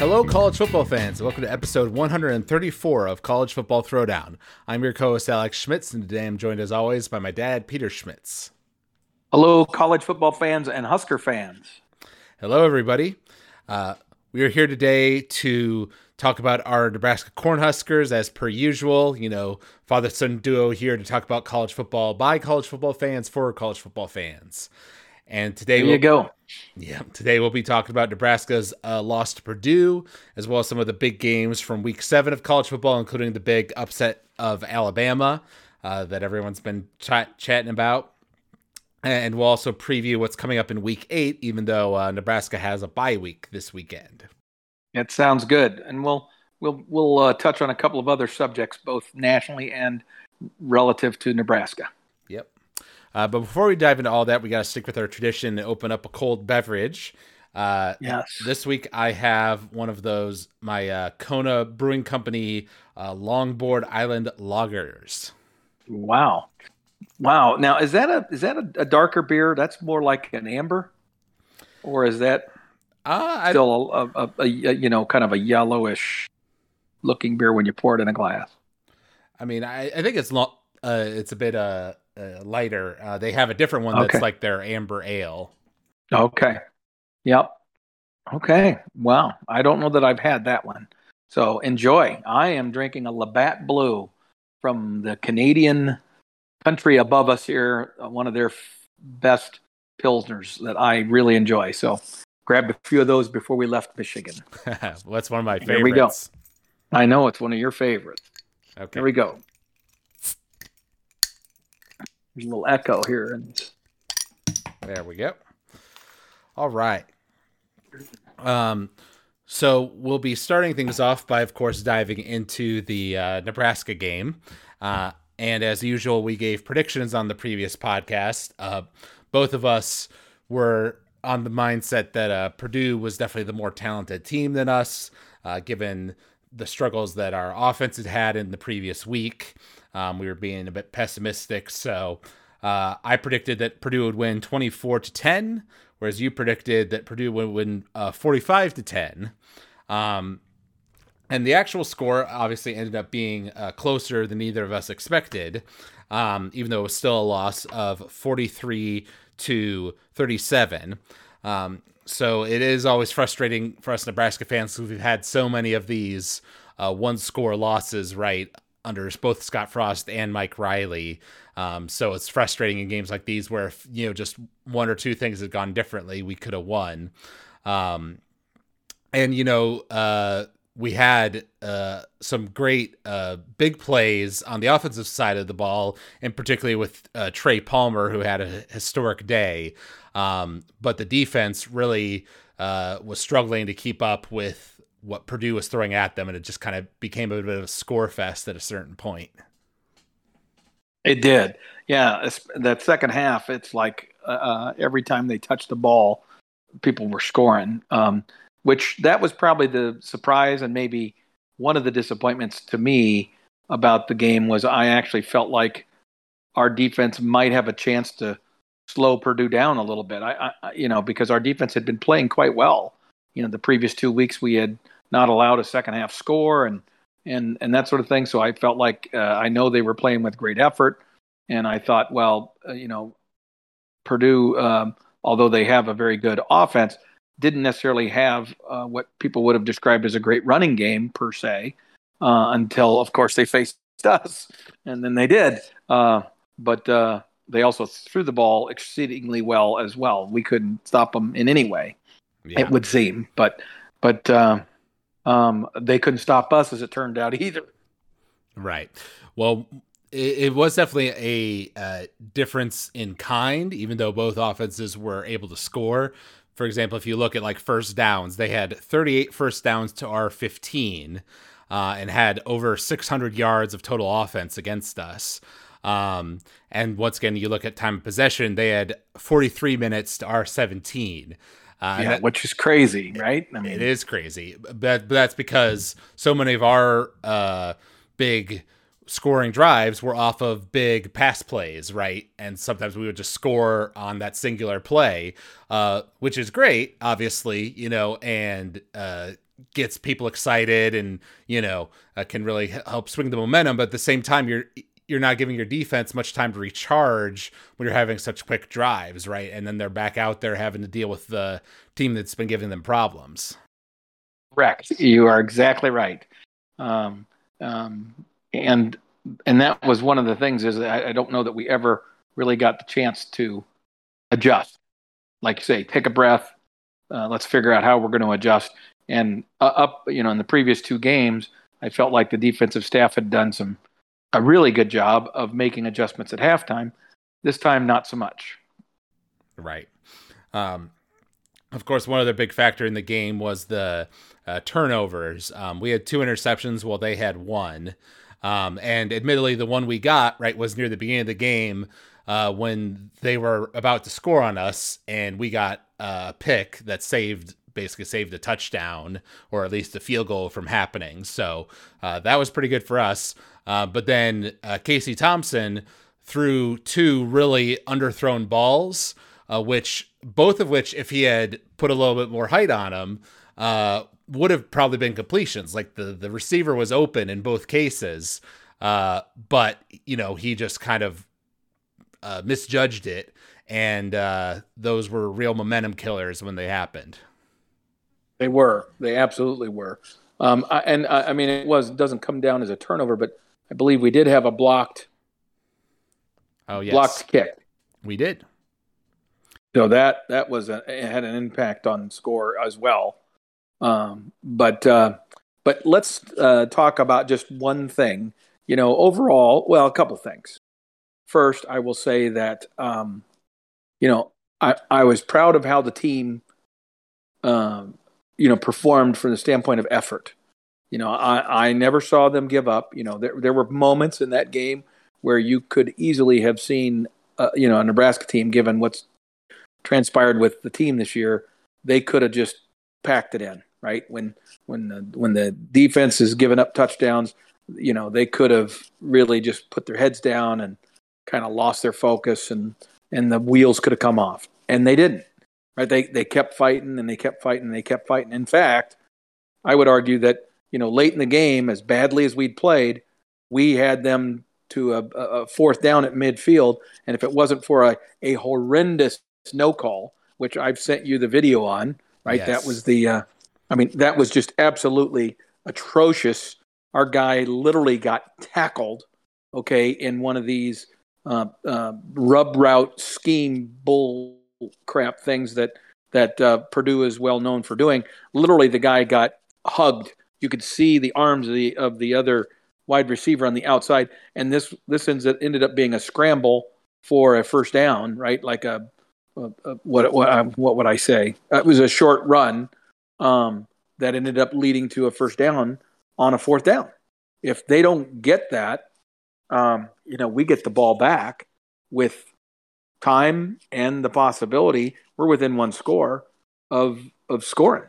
Hello, college football fans, and welcome to episode 134 of College Football Throwdown. I'm your co host, Alex Schmitz, and today I'm joined as always by my dad, Peter Schmitz. Hello, college football fans and Husker fans. Hello, everybody. Uh, we are here today to talk about our Nebraska Cornhuskers as per usual. You know, father son duo here to talk about college football by college football fans for college football fans. And today, there we'll, you go. Yeah, today we'll be talking about Nebraska's uh, loss to Purdue, as well as some of the big games from Week Seven of college football, including the big upset of Alabama uh, that everyone's been ch- chatting about. And we'll also preview what's coming up in Week Eight, even though uh, Nebraska has a bye week this weekend. It sounds good, and we'll we'll we'll uh, touch on a couple of other subjects, both nationally and relative to Nebraska. Yep. Uh, but before we dive into all that, we got to stick with our tradition and open up a cold beverage. Uh, yes. This week I have one of those my uh, Kona Brewing Company uh, Longboard Island Lagers. Wow, wow! Now is that a is that a, a darker beer? That's more like an amber, or is that uh, still a, a, a, you know kind of a yellowish looking beer when you pour it in a glass? I mean, I, I think it's lo- uh, it's a bit uh, uh lighter. Uh, they have a different one that's like their amber ale. Okay. Yep. Okay. Wow. I don't know that I've had that one. So enjoy. I am drinking a Labatt Blue from the Canadian country above us here, uh, one of their f- best pilsners that I really enjoy. So grabbed a few of those before we left Michigan. well, that's one of my favorites. Here we go. I know it's one of your favorites. Okay. Here we go. There's a little echo here. And There we go. All right. Um, so we'll be starting things off by, of course, diving into the uh, Nebraska game. Uh, and as usual, we gave predictions on the previous podcast. Uh, both of us were on the mindset that uh, Purdue was definitely the more talented team than us, uh, given the struggles that our offense had had in the previous week. Um, we were being a bit pessimistic, so uh, I predicted that Purdue would win 24 to 10, whereas you predicted that Purdue would win uh, 45 to 10. Um, and the actual score obviously ended up being uh, closer than either of us expected, um, even though it was still a loss of 43 to 37. Um, so it is always frustrating for us Nebraska fans because we've had so many of these uh, one score losses, right, under both Scott Frost and Mike Riley. Um, so it's frustrating in games like these where, if, you know, just one or two things had gone differently, we could have won. Um, and, you know, uh, we had uh, some great uh, big plays on the offensive side of the ball, and particularly with uh, Trey Palmer, who had a historic day. Um, but the defense really uh, was struggling to keep up with what Purdue was throwing at them, and it just kind of became a bit of a score fest at a certain point. It did. Yeah, that second half, it's like uh, every time they touched the ball, people were scoring. Um, which that was probably the surprise and maybe one of the disappointments to me about the game was I actually felt like our defense might have a chance to slow Purdue down a little bit. I, I you know, because our defense had been playing quite well. You know, the previous two weeks we had not allowed a second half score and and and that sort of thing. So I felt like uh, I know they were playing with great effort, and I thought, well, uh, you know, Purdue, um, although they have a very good offense, didn't necessarily have uh, what people would have described as a great running game per se, uh, until of course they faced us, and then they did. Uh, but uh, they also threw the ball exceedingly well as well. We couldn't stop them in any way, Yeah. it would seem. But but uh, um, they couldn't stop us, as it turned out either. Right. Well, it, it was definitely a uh, difference in kind, even though both offenses were able to score. For example, if you look at like first downs, they had 38 first downs to our 15 uh, and had over 600 yards of total offense against us. Um, and once again, you look at time of possession, they had 43 minutes to our 17. Uh, yeah, that- which is crazy, right? I it is crazy, but, but that's because so many of our uh, big scoring drives were off of big pass plays, right? And sometimes we would just score on that singular play, uh, which is great, obviously, you know, and uh, gets people excited and you know uh, can really help swing the momentum. But at the same time, you're you're not giving your defense much time to recharge when you're having such quick drives, right? And then they're back out there having to deal with the team that's been giving them problems. Correct. You are exactly right. Um, um, and and that was one of the things is I, I don't know that we ever really got the chance to adjust. Like you say, take a breath. Uh, let's figure out how we're going to adjust. And uh, up, you know, in the previous two games, I felt like the defensive staff had done some a really good job of making adjustments at halftime. This time, not so much. Right. Um, of course, one other big factor in the game was the uh, turnovers. Um, we had two interceptions while they had one. Um, and admittedly, the one we got right was near the beginning of the game uh, when they were about to score on us, and we got a pick that saved basically saved a touchdown or at least a field goal from happening. So uh, that was pretty good for us. Uh, but then uh, Casey Thompson threw two really underthrown balls, uh, which both of which, if he had put a little bit more height on them, uh, would have probably been completions. Like the the receiver was open in both cases, uh, but you know he just kind of uh, misjudged it, and uh, those were real momentum killers when they happened. They were. They absolutely were. Um, I, and I, I, mean, it was doesn't come down as a turnover, but I believe we did have a blocked. Oh yes, blocked kick. We did. So that that was a, had an impact on score as well. Um, but uh, but let's uh, talk about just one thing. You know, overall, well, a couple things. First, I will say that um, you know I I was proud of how the team um, you know performed from the standpoint of effort. You know, I I never saw them give up. You know, there there were moments in that game where you could easily have seen uh, you know a Nebraska team, given what's transpired with the team this year, they could have just packed it in right? When when the when the defense is giving up touchdowns, you know they could have really just put their heads down and kind of lost their focus, and and the wheels could have come off, and they didn't. Right? They they kept fighting and they kept fighting and they kept fighting. In fact, I would argue that you know late in the game, as badly as we'd played, we had them to a, a fourth down at midfield, and if it wasn't for a, a horrendous no call, which I've sent you the video on, right? Yes. That was the uh, I mean, that was just absolutely atrocious. Our guy literally got tackled, okay, in one of these uh, uh, rub route scheme bull crap things that that uh, Purdue is well known for doing. Literally, the guy got hugged. You could see the arms of the of the other wide receiver on the outside, and this this ends ended up being a scramble for a first down, right? Like a, a, a what what what would I say? It was a short run um, that ended up leading to a first down on a fourth down. If they don't get that, um, you know, we get the ball back with time and the possibility we're within one score of of scoring.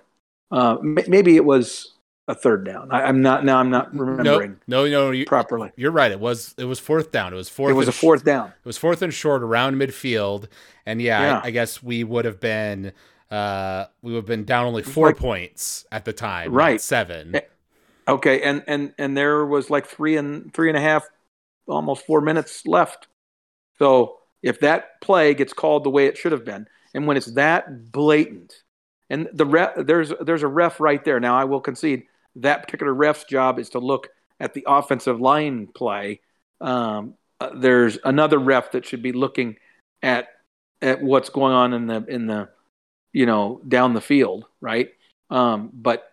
Uh, m- maybe it was a third down. I, am not now. I'm not remembering. No, no, no, you, properly. You're right. It was it was fourth down. It was fourth. It was a fourth down. It was fourth and short around midfield, and yeah, yeah. I, I, guess we would have been uh, we would have been down only four like, points at the time, right? Seven. Eh, okay, and and and there was like three and three and a half, almost four minutes left. So if that play gets called the way it should have been, and when it's that blatant, and the ref, there's there's a ref right there. Now I will concede that particular ref's job is to look at the offensive line play. Um, uh, there's another ref that should be looking at at what's going on in the in the you know, down the field, right? Um, but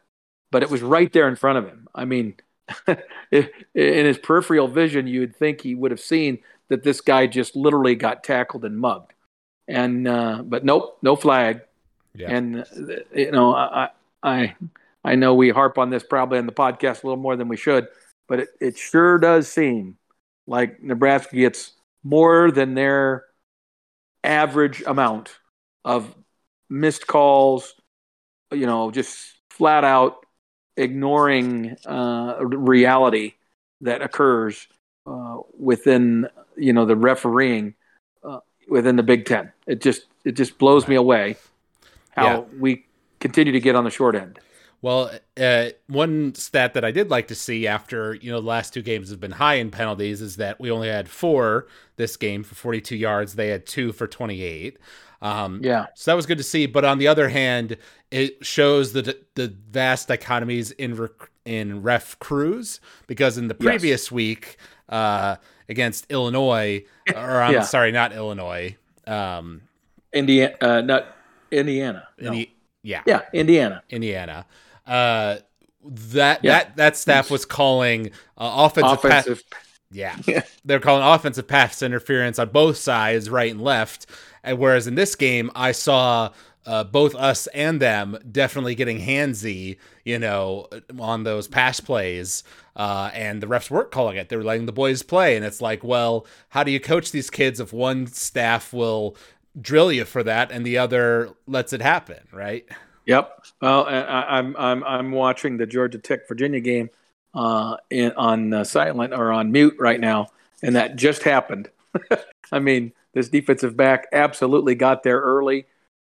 but it was right there in front of him. I mean, in his peripheral vision, you would think he would have seen that this guy just literally got tackled and mugged. And uh, but nope, no flag. Yeah. And you know, I I I know we harp on this probably on the podcast a little more than we should, but it, it sure does seem like Nebraska gets more than their average amount of missed calls, you know, just flat out ignoring uh, reality that occurs uh, within you know the refereeing uh, within the Big Ten. It just it just blows me away how Yeah. we continue to get on the short end. Well, uh, one stat that I did like to see after you know the last two games have been high in penalties is that we only had four this game for 42 yards. They had two for 28. Um, Yeah, So that was good to see. But on the other hand, it shows the the vast dichotomies in rec- in ref crews because in the Yes. previous week uh, against Illinois, or I'm Yeah. sorry, not Illinois. Um, Indiana, uh, not Indiana. No. Indi- yeah, yeah, Indiana. Indiana. Uh, that Yeah. that that staff was calling uh, offensive, Offensive. yeah, Yeah. they're calling offensive pass interference on both sides, right and left. And whereas in this game, I saw uh, both us and them definitely getting handsy, you know, on those pass plays. Uh, and the refs weren't calling it; they were letting the boys play. And it's like, well, how do you coach these kids if one staff will drill you for that and the other lets it happen, right? Yep. Well, I, I'm I'm I'm watching the Georgia Tech Virginia game uh, in, on uh, silent or on mute right now, and that just happened. I mean, this defensive back absolutely got there early,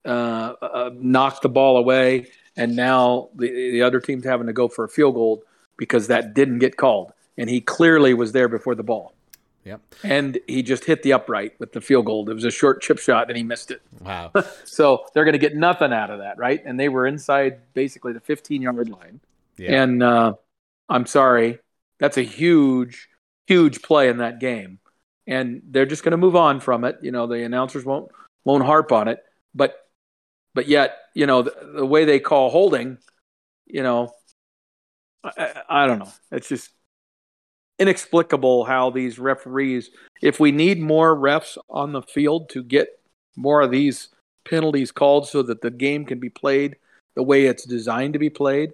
uh, uh, knocked the ball away, and now the the other team's having to go for a field goal because that didn't get called, and he clearly was there before the ball, Yep. and he just hit the upright with the field goal. It was a short chip shot, and he missed it. Wow. So they're going to get nothing out of that, right? And they were inside basically the 15 yard line. Yeah. And uh, I'm sorry, that's a huge, huge play in that game. And they're just going to move on from it. You know, the announcers won't won't harp on it, but but yet, you know, the, the way they call holding, you know, I, I, I don't know. It's just inexplicable how these referees. If we need more refs on the field to get more of these penalties called so that the game can be played the way it's designed to be played.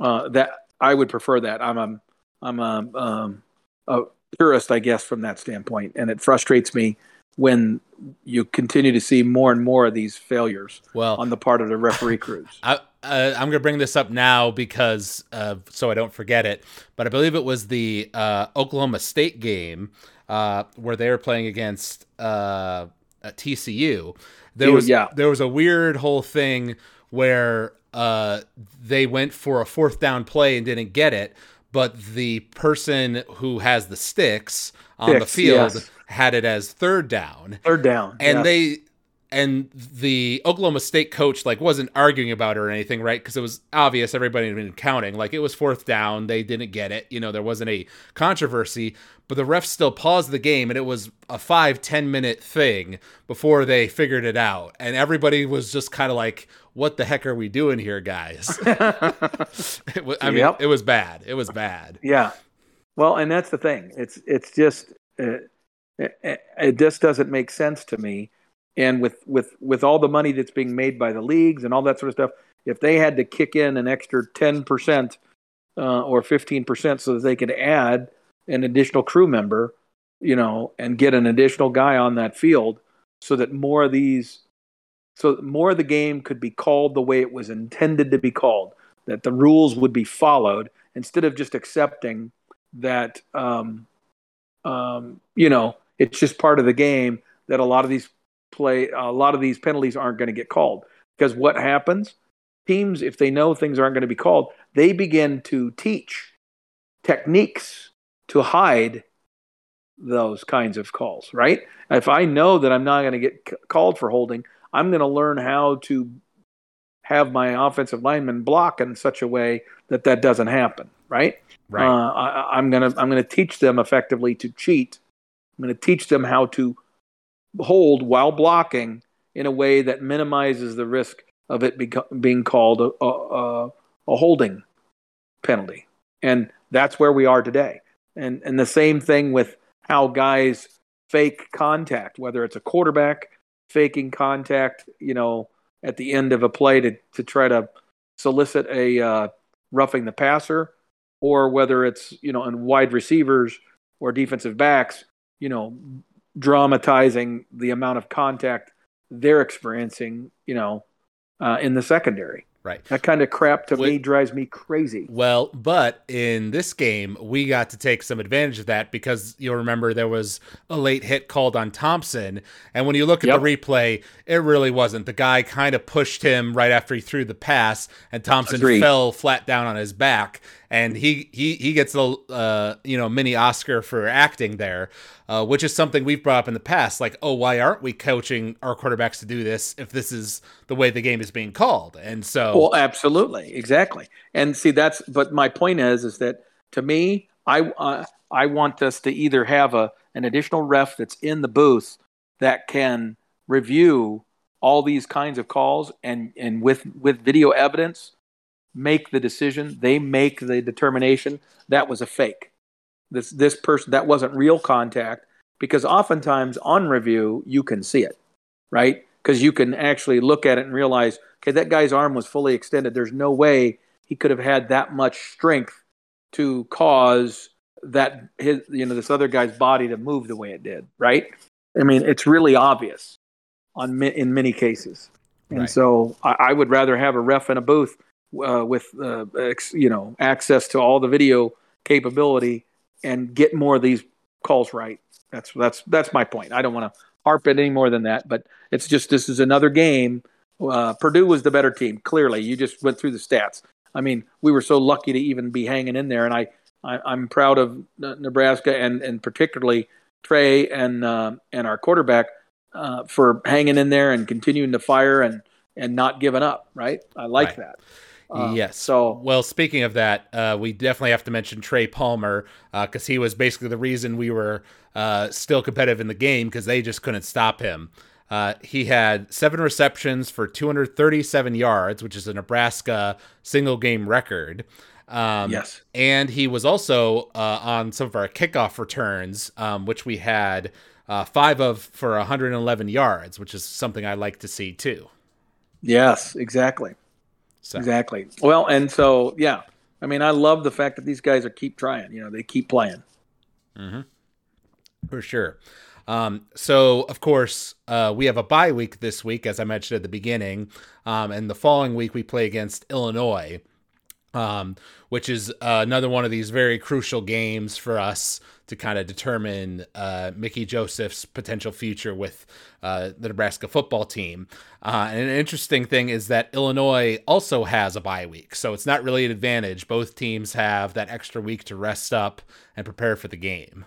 Uh, that I would prefer that. I'm a, I'm a, um, a purist, I guess, from that standpoint, and it frustrates me when you continue to see more and more of these failures Well, on the part of the referee crews. I, uh, I'm going to bring this up now because uh, so I don't forget it. But I believe it was the uh, Oklahoma State game uh, where they were playing against uh, uh, TCU. There Dude, was yeah. there was a weird whole thing where uh, they went for a fourth down play and didn't get it, but the person who has the sticks on the field yes. Had it as third down Third down, and yeah. they and the Oklahoma State coach like wasn't arguing about it or anything, right? Because it was obvious everybody had been counting. Like it was fourth down, they didn't get it. You know, there wasn't a controversy, but the refs still paused the game, and it was a five ten minute thing before they figured it out, and everybody was just kind of like, "What the heck are we doing here, guys?" it was, I mean, Yep. it was bad. It was bad. Yeah. Well, and that's the thing. It's it's just uh, it, just doesn't make sense to me. And with with with all the money that's being made by the leagues and all that sort of stuff, if they had to kick in an extra ten percent uh, or fifteen percent so that they could add an additional crew member, you know, and get an additional guy on that field, so that more of these, so more of the game could be called the way it was intended to be called, that the rules would be followed instead of just accepting that um, um, you know it's just part of the game that a lot of these play a lot of these penalties aren't going to get called because what happens teams if they know things aren't going to be called they begin to teach techniques to hide those kinds of calls right if i know that i'm not going to get c- called for holding i'm going to learn how to have my offensive lineman block in such a way that that doesn't happen right Right. uh, I, I'm gonna I'm gonna teach them effectively to cheat. I'm gonna teach them how to hold while blocking in a way that minimizes the risk of it being called a, a, a holding penalty. And that's where we are today. And and the same thing with how guys fake contact, whether it's a quarterback faking contact, you know, at the end of a play to to try to solicit a uh, roughing the passer or whether it's you know in wide receivers or defensive backs, you know, dramatizing the amount of contact they're experiencing, you know, uh, in the secondary. Right. That kind of crap to me drives me crazy. Well, but in this game, we got to take some advantage of that because you'll remember there was a late hit called on Thompson. And when you look at yep. the replay, it really wasn't. The guy kind of pushed him right after he threw the pass, and Thompson Agreed. fell flat down on his back and he he he gets a uh, you know mini Oscar for acting there, uh, which is something we've brought up in the past. Like, oh, why aren't we coaching our quarterbacks to do this if this is the way the game is being called? And so, well, absolutely, exactly. And see, that's but my point is is that to me, I uh, I want us to either have a an additional ref that's in the booth that can review all these kinds of calls and and with with video evidence make the decision. They make the determination that was a fake. This this person that wasn't real contact because oftentimes on review you can see it, right? Because you can actually look at it and realize, okay, that guy's arm was fully extended. There's no way he could have had that much strength to cause that his you know this other guy's body to move the way it did, right? I mean, it's really obvious on in many cases. And right. so I, I, would rather have a ref in a booth uh, with uh, ex, you know access to all the video capability and get more of these calls right. That's that's that's my point. I don't want to harp it any more than that, but it's just this is another game. Uh, Purdue was the better team. Clearly, you just went through the stats. I mean, we were so lucky to even be hanging in there, and I, I am proud of Nebraska and and particularly Trey and uh, and our quarterback uh, for hanging in there and continuing to fire and and not giving up. Right, I like right. that. Uh, yes. So, well, speaking of that, uh, we definitely have to mention Trey Palmer because uh, he was basically the reason we were uh, still competitive in the game because they just couldn't stop him. Uh, he had seven receptions for 237 yards, which is a Nebraska single game record. Um, yes. And he was also uh, on some of our kickoff returns, um, which we had five of for 111 yards, which is something I like to see too. Yes, exactly. So. Exactly. Well, and so yeah, I mean, I love the fact that these guys are keep trying. You know, they keep playing. Mm-hmm. For sure. Um, so, of course, uh, we have a bye week this week, as I mentioned at the beginning, um, and the following week we play against Illinois, um, which is uh, another one of these very crucial games for us to kind of determine uh, Mickey Joseph's potential future with uh, the Nebraska football team. Uh, and an interesting thing is that Illinois also has a bye week, so it's not really an advantage. Both teams have that extra week to rest up and prepare for the game.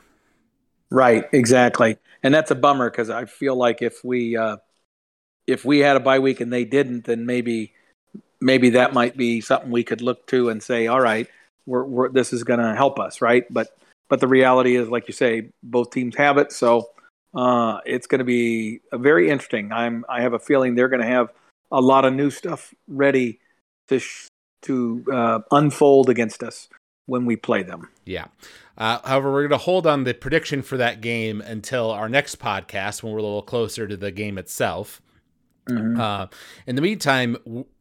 Right, exactly, and that's a bummer because I feel like if we uh, if we had a bye week and they didn't, then maybe maybe that might be something we could look to and say, all right, we're, we're this is going to help us, right? But but the reality is, like you say, both teams have it, so uh, it's going to be very interesting. I'm I have a feeling they're going to have a lot of new stuff ready to sh- to uh, unfold against us when we play them. Yeah. Uh, however, we're going to hold on the prediction for that game until our next podcast when we're a little closer to the game itself. Mm-hmm. Uh, in the meantime,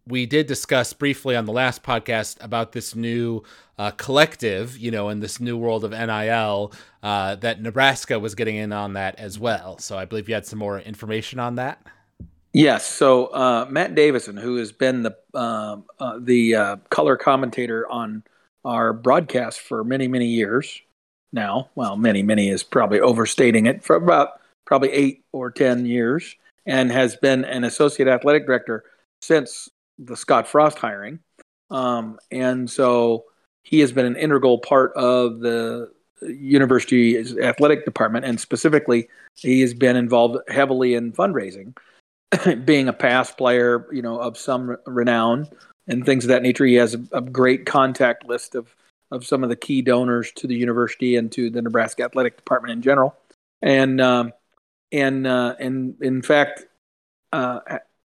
we did discuss briefly on the last podcast about this new uh, collective, you know, in this new world of NIL, uh, that Nebraska was getting in on that as well. So I believe you had some more information on that. Yes. So uh, Matt Davison, who has been the um, uh, the uh, color commentator on our broadcast for many many years now, well, many many is probably overstating it for about probably eight or ten years, and has been an associate athletic director since the Scott Frost hiring. Um, and so he has been an integral part of the university athletic department, and specifically, he has been involved heavily in fundraising, being a past player, you know, of some renown and things of that nature. He has a, a, great contact list of of some of the key donors to the university and to the Nebraska athletic department in general, and um, and uh, and in fact, uh,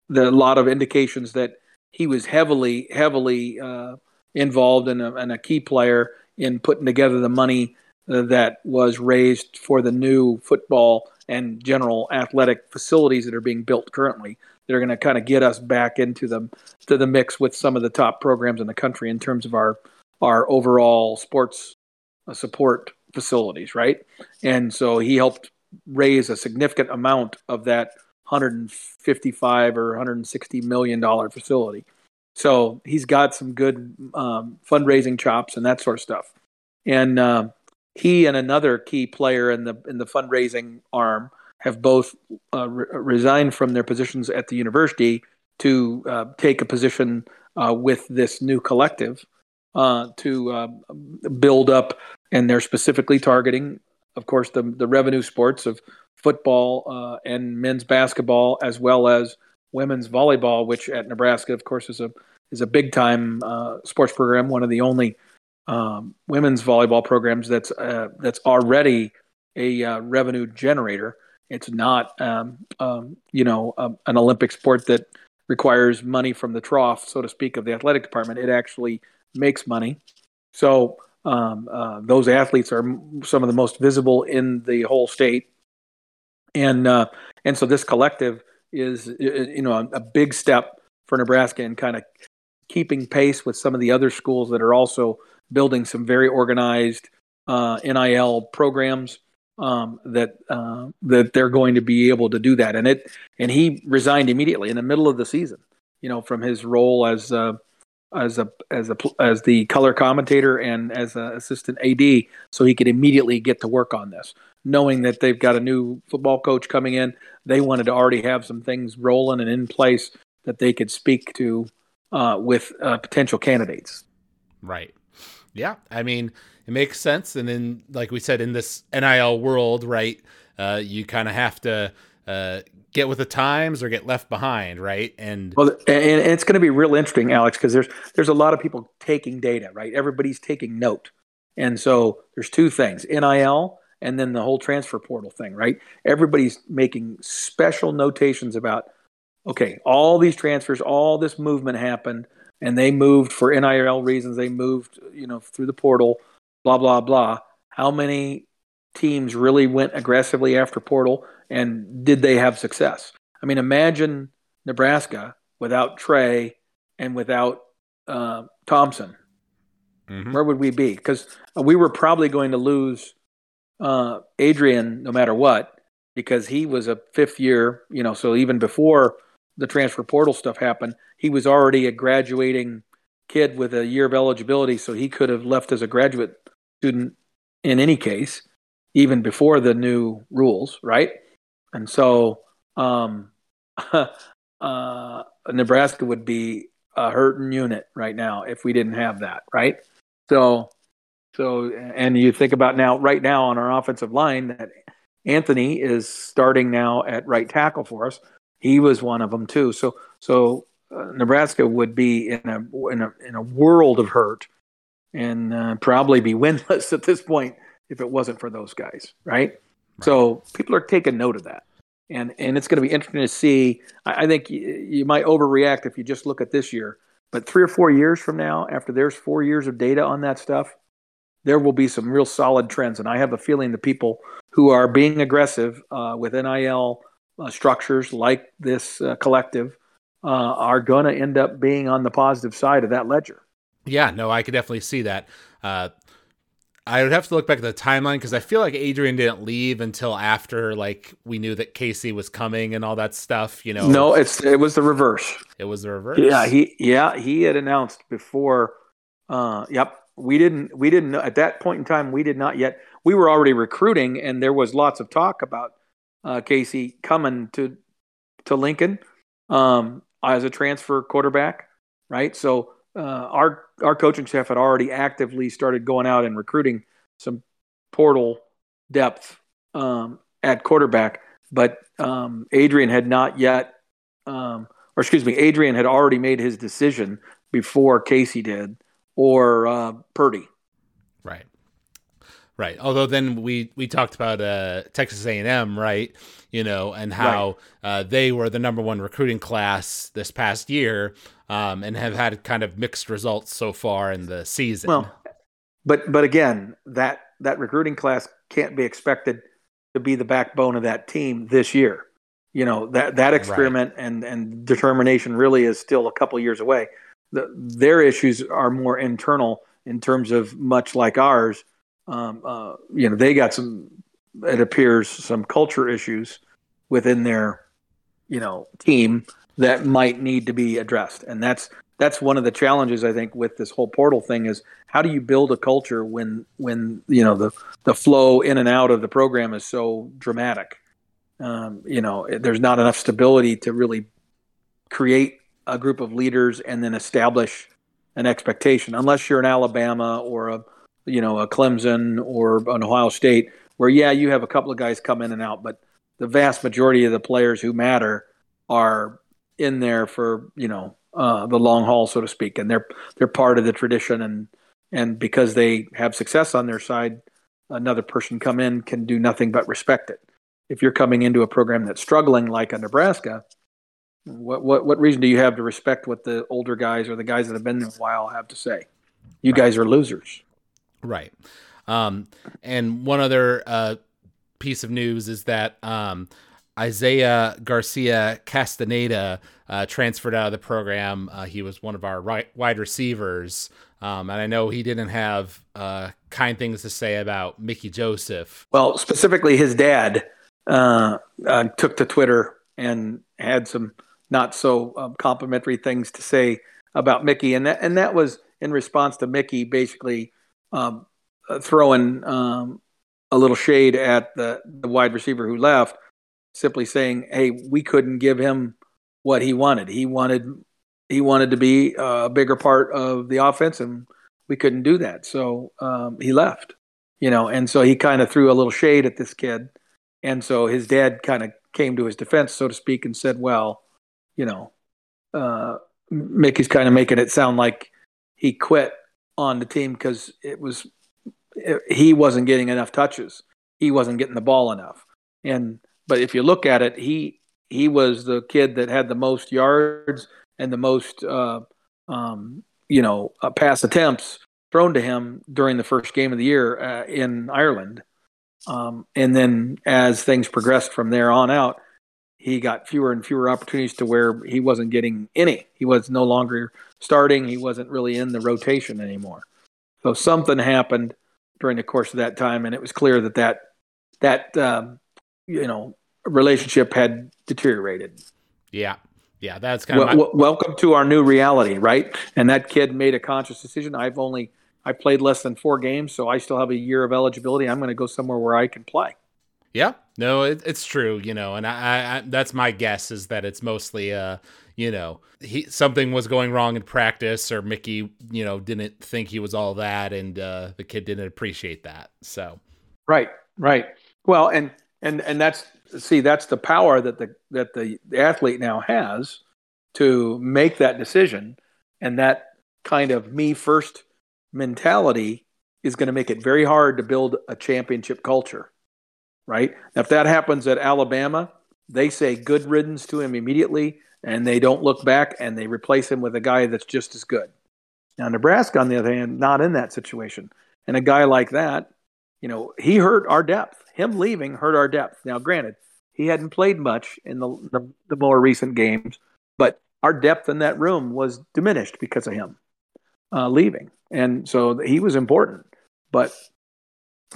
the a lot of indications that he was heavily, heavily uh, involved and a, and a key player in putting together the money uh, that was raised for the new football and general athletic facilities that are being built currently. That are going to kind of get us back into the to the mix with some of the top programs in the country in terms of our our overall sports uh, support facilities, right? And so he helped raise a significant amount of that 155 or 160 million dollar facility. So he's got some good um, fundraising chops and that sort of stuff. And uh, he and another key player in the in the fundraising arm have both uh, re- resigned from their positions at the university to uh, take a position uh, with this new collective uh, to uh, build up, and they're specifically targeting, of course, the the revenue sports of football uh, and men's basketball, as well as women's volleyball, which at Nebraska, of course, is a is a big time uh, sports program, one of the only um, women's volleyball programs that's uh, that's already a uh, revenue generator. It's not, um, um, you know, um, an Olympic sport that requires money from the trough, so to speak, of the athletic department. It actually makes money. So um, uh, those athletes are some of the most visible in the whole state, and uh, and so this collective is, you know, a, big step for Nebraska in kind of keeping pace with some of the other schools that are also building some very organized uh, NIL programs um, that uh, that they're going to be able to do that. And it and he resigned immediately in the middle of the season, you know, from his role as uh, as a as a as the color commentator and as an assistant AD, so he could immediately get to work on this. Knowing that they've got a new football coach coming in, they wanted to already have some things rolling and in place that they could speak to uh, with uh, potential candidates. Right. Yeah. I mean, it makes sense. And then, like we said, in this NIL world, right, uh, you kind of have to uh, get with the times or get left behind, right? And well, and, and it's going to be real interesting, Alex, because there's there's a lot of people taking data, right? Everybody's taking note, and so there's two things: NIL and then the whole transfer portal thing, right? Everybody's making special notations about okay, all these transfers, all this movement happened, and they moved for NIL reasons. They moved, you know, through the portal, blah blah blah. How many teams really went aggressively after portal, and did they have success? I mean, imagine Nebraska without Trey and without uh, Thompson. Mm-hmm. Where would we be? Because we were probably going to lose uh, Adrian no matter what, because he was a fifth year, you know, so even before the transfer portal stuff happened, he was already a graduating kid with a year of eligibility, so he could have left as a graduate student in any case, even before the new rules, right? And so um, uh, Nebraska would be a hurting unit right now if we didn't have that, right? So, so, and you think about now, right now on our offensive line, that Anthony is starting now at right tackle for us. He was one of them too. So so uh, Nebraska would be in a in a in a world of hurt and uh, probably be winless at this point if it wasn't for those guys, right? right. So people are taking note of that, and and it's going to be interesting to see. I, I think y- you might overreact if you just look at this year, but three or four years from now, after there's four years of data on that stuff, there will be some real solid trends, and I have a feeling the people who are being aggressive uh, with NIL uh, structures like this uh, collective uh, are going to end up being on the positive side of that ledger. Yeah, no, I could definitely see that. I would have to look back at the timeline because I feel like Adrian didn't leave until after like we knew that Casey was coming and all that stuff. You know, no, it's it was the reverse. It was the reverse. Yeah, he yeah he had announced before. Uh, yep, we didn't we didn't know at that point in time we did not yet. We were already recruiting, and there was lots of talk about uh, Casey coming to to Lincoln um, as a transfer quarterback, right? So uh, our our coaching staff had already actively started going out and recruiting some portal depth um, at quarterback, but um, Adrian had not yet, um, or excuse me, Adrian had already made his decision before Casey did, or uh, Purdy. Right. Although then we we talked about uh, Texas A&M, right? You know, and how right. uh, they were the number one recruiting class this past year, um, and have had kind of mixed results so far in the season. Well, but but again, that that recruiting class can't be expected to be the backbone of that team this year. You know that that experiment right. and and determination really is still a couple years away. The, their issues are more internal in terms of much like ours um, uh, you know, they got some, it appears, some culture issues within their, you know, team that might need to be addressed. And that's that's one of the challenges I think with this whole portal thing is how do you build a culture when when you know the the flow in and out of the program is so dramatic. Um, you know, there's not enough stability to really create a group of leaders and then establish an expectation, unless you're in Alabama or a you know a Clemson or an Ohio State, where yeah, you have a couple of guys come in and out, but the vast majority of the players who matter are in there for you know uh, the long haul, so to speak, and they're they're part of the tradition, and and because they have success on their side, another person come in can do nothing but respect it. If you're coming into a program that's struggling like a Nebraska, what what what reason do you have to respect what the older guys or the guys that have been there a while have to say? You right. guys are losers. Right. Um, and one other uh, piece of news is that um, Isaiah Garcia Castaneda uh, transferred out of the program. Uh, he was one of our right, wide receivers. Um, and I know he didn't have uh, kind things to say about Mickey Joseph. Well, specifically, his dad uh, uh, took to Twitter and had some not so um, complimentary things to say about Mickey, and that and that was in response to Mickey basically um, uh, throwing um, a little shade at the, the wide receiver who left, simply saying, "Hey, we couldn't give him what he wanted. He wanted he wanted to be a bigger part of the offense, and we couldn't do that. So um, he left, you know. And so he kind of threw a little shade at this kid, and so his dad kind of came to his defense, so to speak, and said, "Well, you know, uh, Mickey's kind of making it sound like he quit on the team because it was it, he wasn't getting enough touches. He wasn't getting the ball enough. And but if you look at it, he he was the kid that had the most yards and the most uh, um, you know uh, pass attempts thrown to him during the first game of the year uh, in Ireland. Um, and then as things progressed from there on out, he got fewer and fewer opportunities to where he wasn't getting any. He was no longer starting. He wasn't really in the rotation anymore. So something happened during the course of that time, and it was clear that that that um, you know relationship had deteriorated. Yeah, yeah, that's kind well, of my- welcome to our new reality, right? And that kid made a conscious decision. I've only I played less than four games, so I still have a year of eligibility. I'm going to go somewhere where I can play. Yeah, no, it, it's true, you know, and I, I, that's my guess is that it's mostly, uh, you know, he something was going wrong in practice, or Mickey, you know, didn't think he was all that, and uh, the kid didn't appreciate that. So, right, right. Well, and and and that's see, that's the power that the that the athlete now has to make that decision, and that kind of me first mentality is going to make it very hard to build a championship culture right? If that happens at Alabama, they say good riddance to him immediately and they don't look back and they replace him with a guy that's just as good. Now, Nebraska, on the other hand, not in that situation. And a guy like that, you know, he hurt our depth. Him leaving hurt our depth. Now, granted, he hadn't played much in the, the, the more recent games, but our depth in that room was diminished because of him uh, leaving. And so he was important, but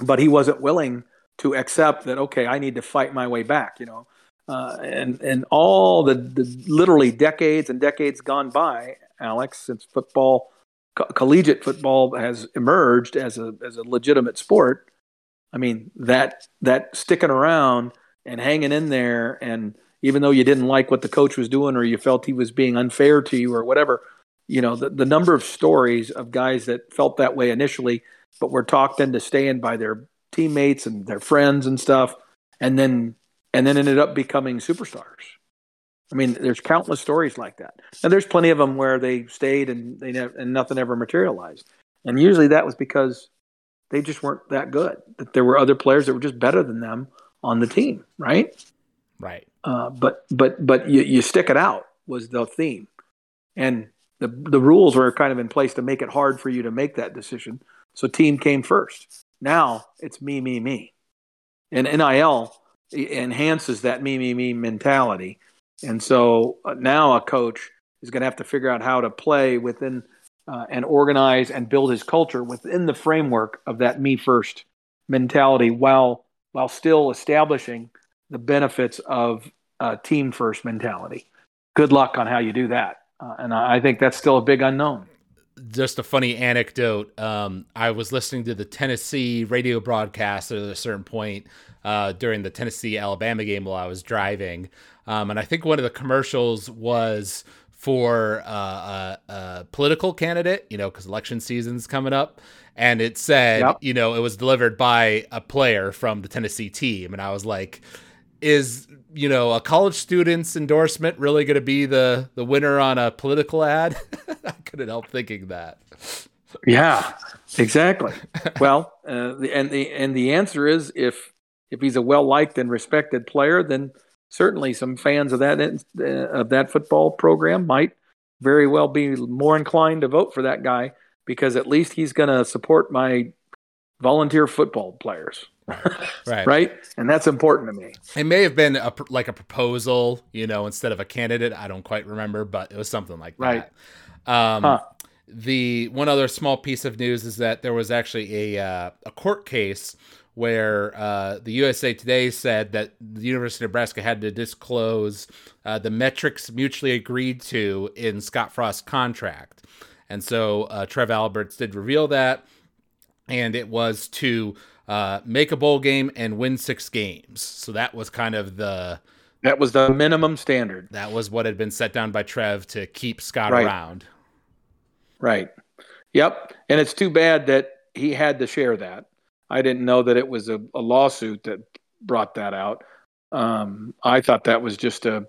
but he wasn't willing to accept that okay i need to fight my way back you know? Uh, and and all the, the literally decades and decades gone by alex since football co- collegiate football has emerged as a as a legitimate sport i mean that that sticking around and hanging in there and even though you didn't like what the coach was doing or you felt he was being unfair to you or whatever you know the, the number of stories of guys that felt that way initially but were talked into staying by their teammates and their friends and stuff, and then and then ended up becoming superstars. I mean, there's countless stories like that, and there's plenty of them where they stayed and they never, and nothing ever materialized. And usually that was because they just weren't that good. That there were other players that were just better than them on the team, right? Right. Uh, but but but you, you stick it out was the theme, and the the rules were kind of in place to make it hard for you to make that decision. So team came first. Now it's me, me, me. And NIL enhances that me, me, me mentality. And so uh, now a coach is going to have to figure out how to play within uh, and organize and build his culture within the framework of that me first mentality while while still establishing the benefits of a team first mentality. Good luck on how you do that. uh, and I, I think that's still a big unknown just a funny anecdote. Um, I was listening to the Tennessee radio broadcast at a certain point uh, during the Tennessee Alabama game while I was driving, um, and I think one of the commercials was for uh, a, a, political candidate, you know, because election season's coming up. And it said, yep. you know, it was delivered by a player from the Tennessee team. And I was like, is, you know, a college student's endorsement really going to be the, the winner on a political ad? I couldn't help thinking that. Yeah, exactly. well, uh, and the and the answer is if if he's a well liked and respected player, then certainly some fans of that uh, of that football program might very well be more inclined to vote for that guy because at least he's going to support my volunteer football players. right. right. And that's important to me. It may have been a, like a proposal, you know, instead of a candidate. I don't quite remember, but it was something like right. that. Um, huh. The one other small piece of news is that there was actually a uh, a court case where uh, the USA Today said that the University of Nebraska had to disclose uh, the metrics mutually agreed to in Scott Frost's contract. And so uh, Trev Alberts did reveal that, and it was to uh, make a bowl game and win six games. So that was kind of the. That was the minimum standard. That was what had been set down by Trev to keep Scott right. around. Right. Yep. And it's too bad that he had to share that I didn't know that it was a, a lawsuit that brought that out. Um, I thought that was just a,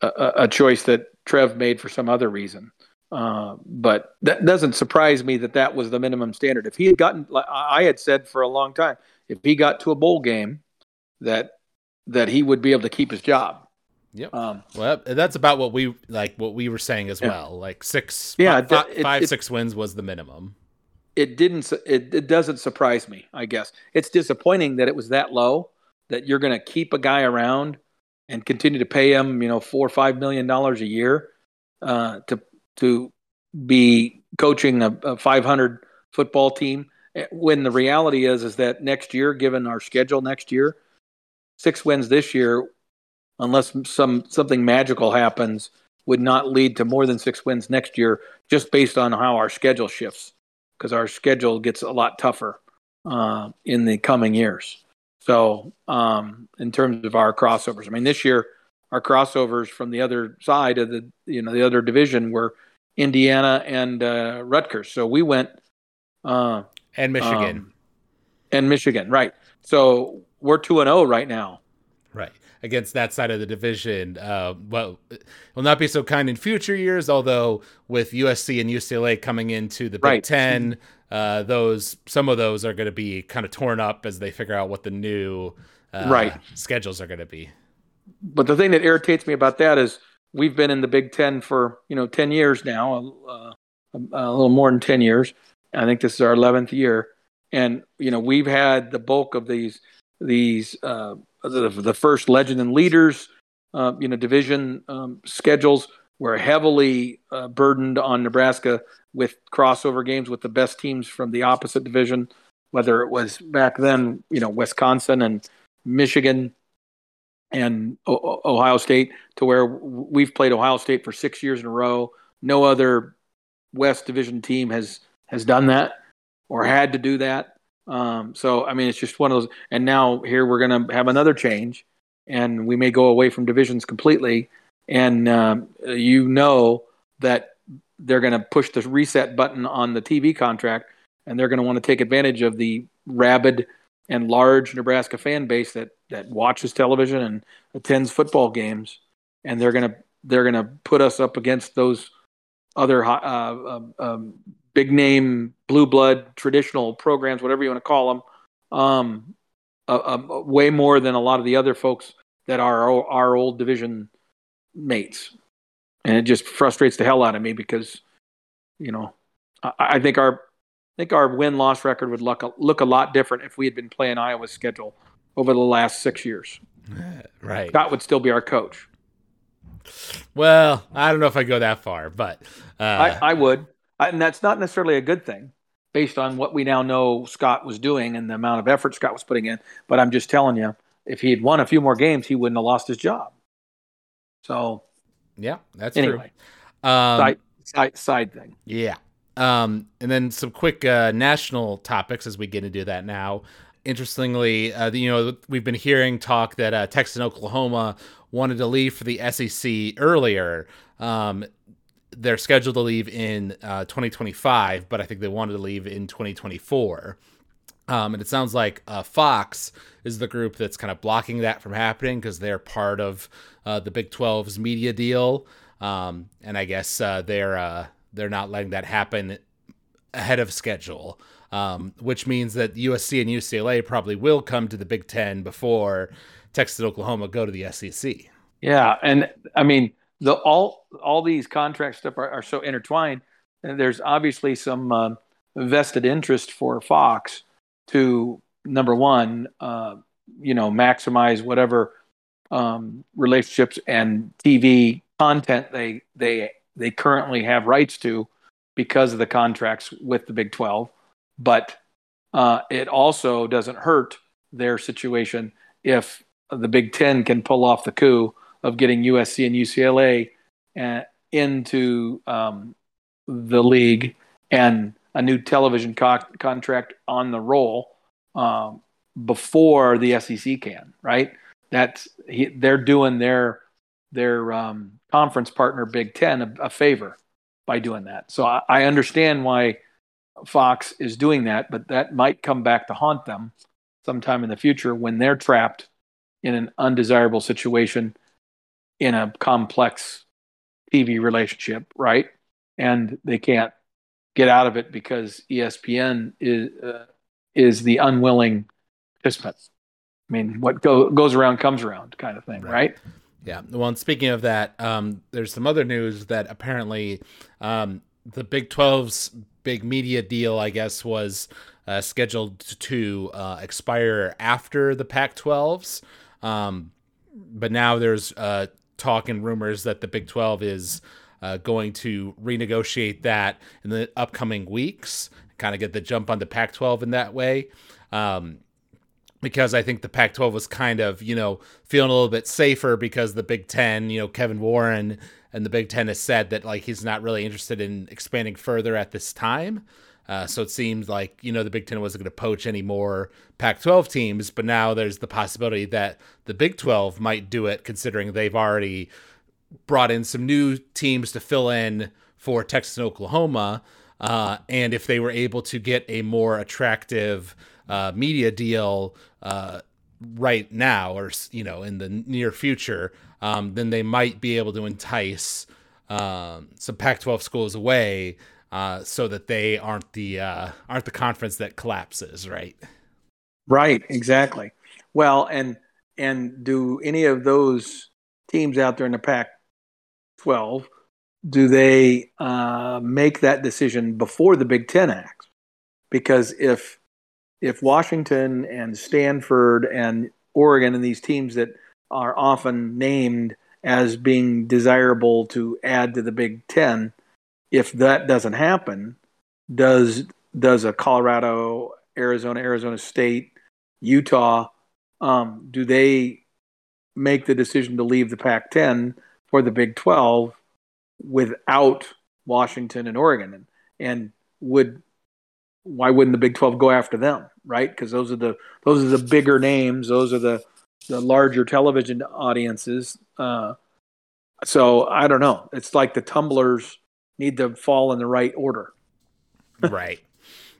a, a choice that Trev made for some other reason. Uh, but that doesn't surprise me that that was the minimum standard. If he had gotten, I had said for a long time, if he got to a bowl game, that that he would be able to keep his job. Yep. Um, well, that's about what we like. What we were saying as yeah. well. Like six, yeah, five, it, five it, six wins was the minimum it didn't it, it doesn't surprise me i guess it's disappointing that it was that low that you're going to keep a guy around and continue to pay him you know four or five million dollars a year uh, to to be coaching a, a 500 football team eh, when the reality is is that next year given our schedule next year six wins this year unless some something magical happens would not lead to more than six wins next year just based on how our schedule shifts because our schedule gets a lot tougher uh, in the coming years. So, um, in terms of our crossovers, I mean, this year our crossovers from the other side of the you know the other division were Indiana and uh, Rutgers. So we went uh, and Michigan um, and Michigan, right? So we're two and zero oh right now. Right against that side of the division. Uh, well, will not be so kind in future years. Although with USC and UCLA coming into the Big right. Ten, uh, those some of those are going to be kind of torn up as they figure out what the new uh, right schedules are going to be. But the thing that irritates me about that is we've been in the Big Ten for you know ten years now, uh, a, a little more than ten years. I think this is our eleventh year, and you know we've had the bulk of these these uh, the, the first legend and leaders, uh, you know, division um, schedules were heavily uh, burdened on Nebraska with crossover games with the best teams from the opposite division, whether it was back then, you know, Wisconsin and Michigan and o- Ohio State, to where we've played Ohio State for six years in a row. No other West Division team has has done that or had to do that. Um, so I mean, it's just one of those. And now here we're going to have another change, and we may go away from divisions completely. And um, you know that they're going to push the reset button on the TV contract, and they're going to want to take advantage of the rabid and large Nebraska fan base that that watches television and attends football games, and they're to they're to put us up against those other uh, uh, um, big name blue blood traditional programs, whatever you want to call them, um, way more than a lot of the other folks that are our old division mates, and it just frustrates the hell out of me because, you know, I, I think our I think our win loss record would look a, look a lot different if we had been playing Iowa's schedule over the last six years. Right, Scott would still be our coach. Well, I don't know if I go that far, but uh, I, I would and that's not necessarily a good thing based on what we now know Scott was doing and the amount of effort Scott was putting in. But I'm just telling you, if he had won a few more games, he wouldn't have lost his job. So, yeah, that's anyway. true. Um, side, side side thing. Yeah. Um, and then some quick uh, national topics as we get into that now. Interestingly, uh, you know, we've been hearing talk that uh, Texas and Oklahoma wanted to leave for the SEC earlier. Um, they're scheduled to leave in uh, 2025, but I think they wanted to leave in 2024. Um, and it sounds like uh, Fox is the group that's kind of blocking that from happening because they're part of uh, the Big 12's media deal. Um, and I guess uh, they're uh, they're not letting that happen ahead of schedule, um, which means that USC and UCLA probably will come to the Big Ten before Texas and Oklahoma go to the SEC. Yeah, and I mean the all all these contract stuff are, are so intertwined, and there's obviously some um, vested interest for Fox to number one, uh, you know, maximize whatever um, relationships and TV content they they they currently have rights to because of the contracts with the Big 12. But uh, it also doesn't hurt their situation if the Big Ten can pull off the coup of getting USC and UCLA uh, into um, the league and a new television co- contract on the roll um, before the SEC can, right? That's he, they're doing their their um, conference partner Big Ten a, a, favor by doing that. So I, I understand why Fox is doing that, but that might come back to haunt them sometime in the future when they're trapped in an undesirable situation in a complex TV relationship, right? And they can't get out of it because ESPN is uh, is the unwilling participant. I mean, what go, goes around comes around, kind of thing, right? right? Yeah. Well, and speaking of that, um, there's some other news that apparently um, the Big 12's big media deal, I guess, was uh, scheduled to uh, expire after the Pac 12's. Um, but now there's uh, talk and rumors that the Big 12 is uh, going to renegotiate that in the upcoming weeks, kind of get the jump on the Pac 12 in that way. Um, because I think the Pac 12 was kind of, you know, feeling a little bit safer because the Big Ten, you know, Kevin Warren and the Big Ten has said that, like, he's not really interested in expanding further at this time. Uh, so it seems like, you know, the Big Ten wasn't going to poach any more Pac 12 teams, but now there's the possibility that the Big 12 might do it, considering they've already brought in some new teams to fill in for Texas and Oklahoma. Uh, and if they were able to get a more attractive uh, media deal uh, right now or you know in the near future, um, then they might be able to entice um, some Pac-12 schools away uh, so that they aren't the uh, aren't the conference that collapses, right? Right, exactly. Well, and and do any of those teams out there in the Pac-12 do they uh, make that decision before the Big Ten acts? Because if if Washington and Stanford and Oregon and these teams that are often named as being desirable to add to the Big Ten, if that doesn't happen, does does a Colorado, Arizona, Arizona State, Utah, um, do they make the decision to leave the Pac-10 for the Big 12 without Washington and Oregon? And, and would why wouldn't the Big 12 go after them, right? Because those are the those are the bigger names, those are the the larger television audiences. Uh, so I don't know. It's like the tumblers need to fall in the right order. right.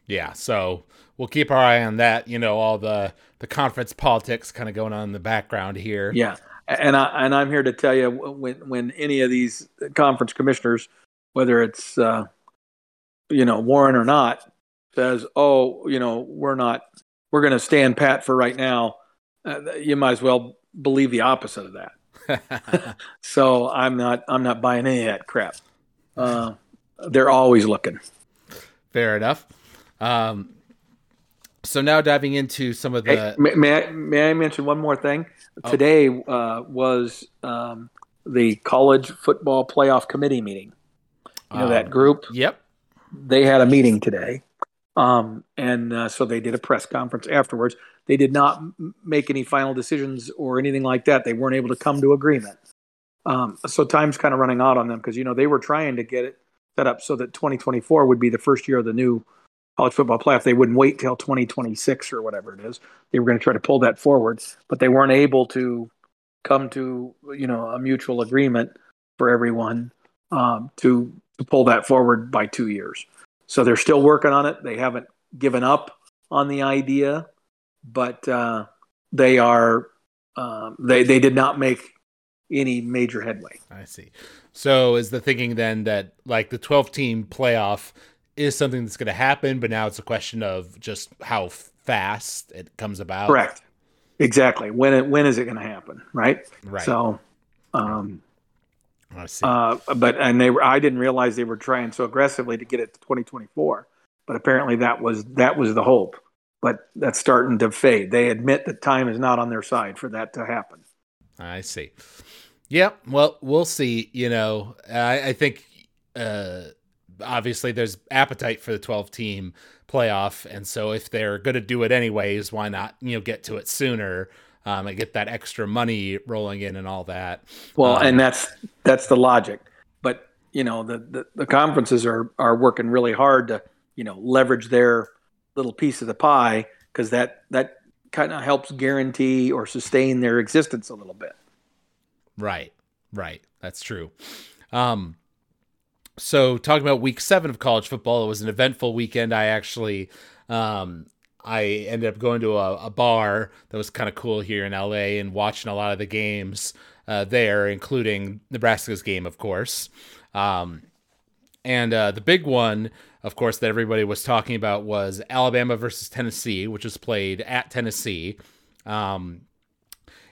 Yeah. So we'll keep our eye on that. You know, all the the conference politics kind of going on in the background here. Yeah. And I and I'm here to tell you when when any of these conference commissioners, whether it's uh, you know Warren or not, says, "Oh, you know, we're not, we're going to stand pat for right now," uh, you might as well believe the opposite of that. so I'm not, I'm not buying any of that crap. Uh, they're always looking. Fair enough. Um, so now diving into some of the. Hey, may, may, I, may I mention one more thing? Oh. Today uh, was um, the college football playoff committee meeting. You know um, that group? Yep. They had a meeting today, um, and uh, so they did a press conference afterwards. They did not m- make any final decisions or anything like that. They weren't able to come to agreement. Um, so time's kind of running out on them because you know they were trying to get it set up so that 2024 would be the first year of the new college football playoff. They wouldn't wait till 2026 or whatever it is. They were going to try to pull that forward, but they weren't able to come to you know a mutual agreement for everyone um, to to pull that forward by two years. So they're still working on it. They haven't given up on the idea, but uh, they are um, they they did not make any major headway. I see. So is the thinking then that like the 12 team playoff is something that's going to happen, but now it's a question of just how fast it comes about. Correct. Exactly. When it, when is it going to happen? Right. Right. So, um, I see. uh, but and they were, I didn't realize they were trying so aggressively to get it to 2024, but apparently that was that was the hope. But that's starting to fade. They admit that time is not on their side for that to happen. I see. Yep. Well, we'll see. You know, I, I think uh, obviously there's appetite for the 12 team playoff, and so if they're going to do it anyways, why not you know get to it sooner um, and get that extra money rolling in and all that. Well, Um, and that's that's the logic. But you know, the, the the conferences are are working really hard to you know leverage their little piece of the pie because that that kind of helps guarantee or sustain their existence a little bit. Right, right. That's true. Um, so talking about week seven of college football, it was an eventful weekend. I actually, um, I ended up going to a, a bar that was kind of cool here in LA and watching a lot of the games uh, there, including Nebraska's game, of course. Um, and uh, the big one, of course, that everybody was talking about was Alabama versus Tennessee, which was played at Tennessee. Um,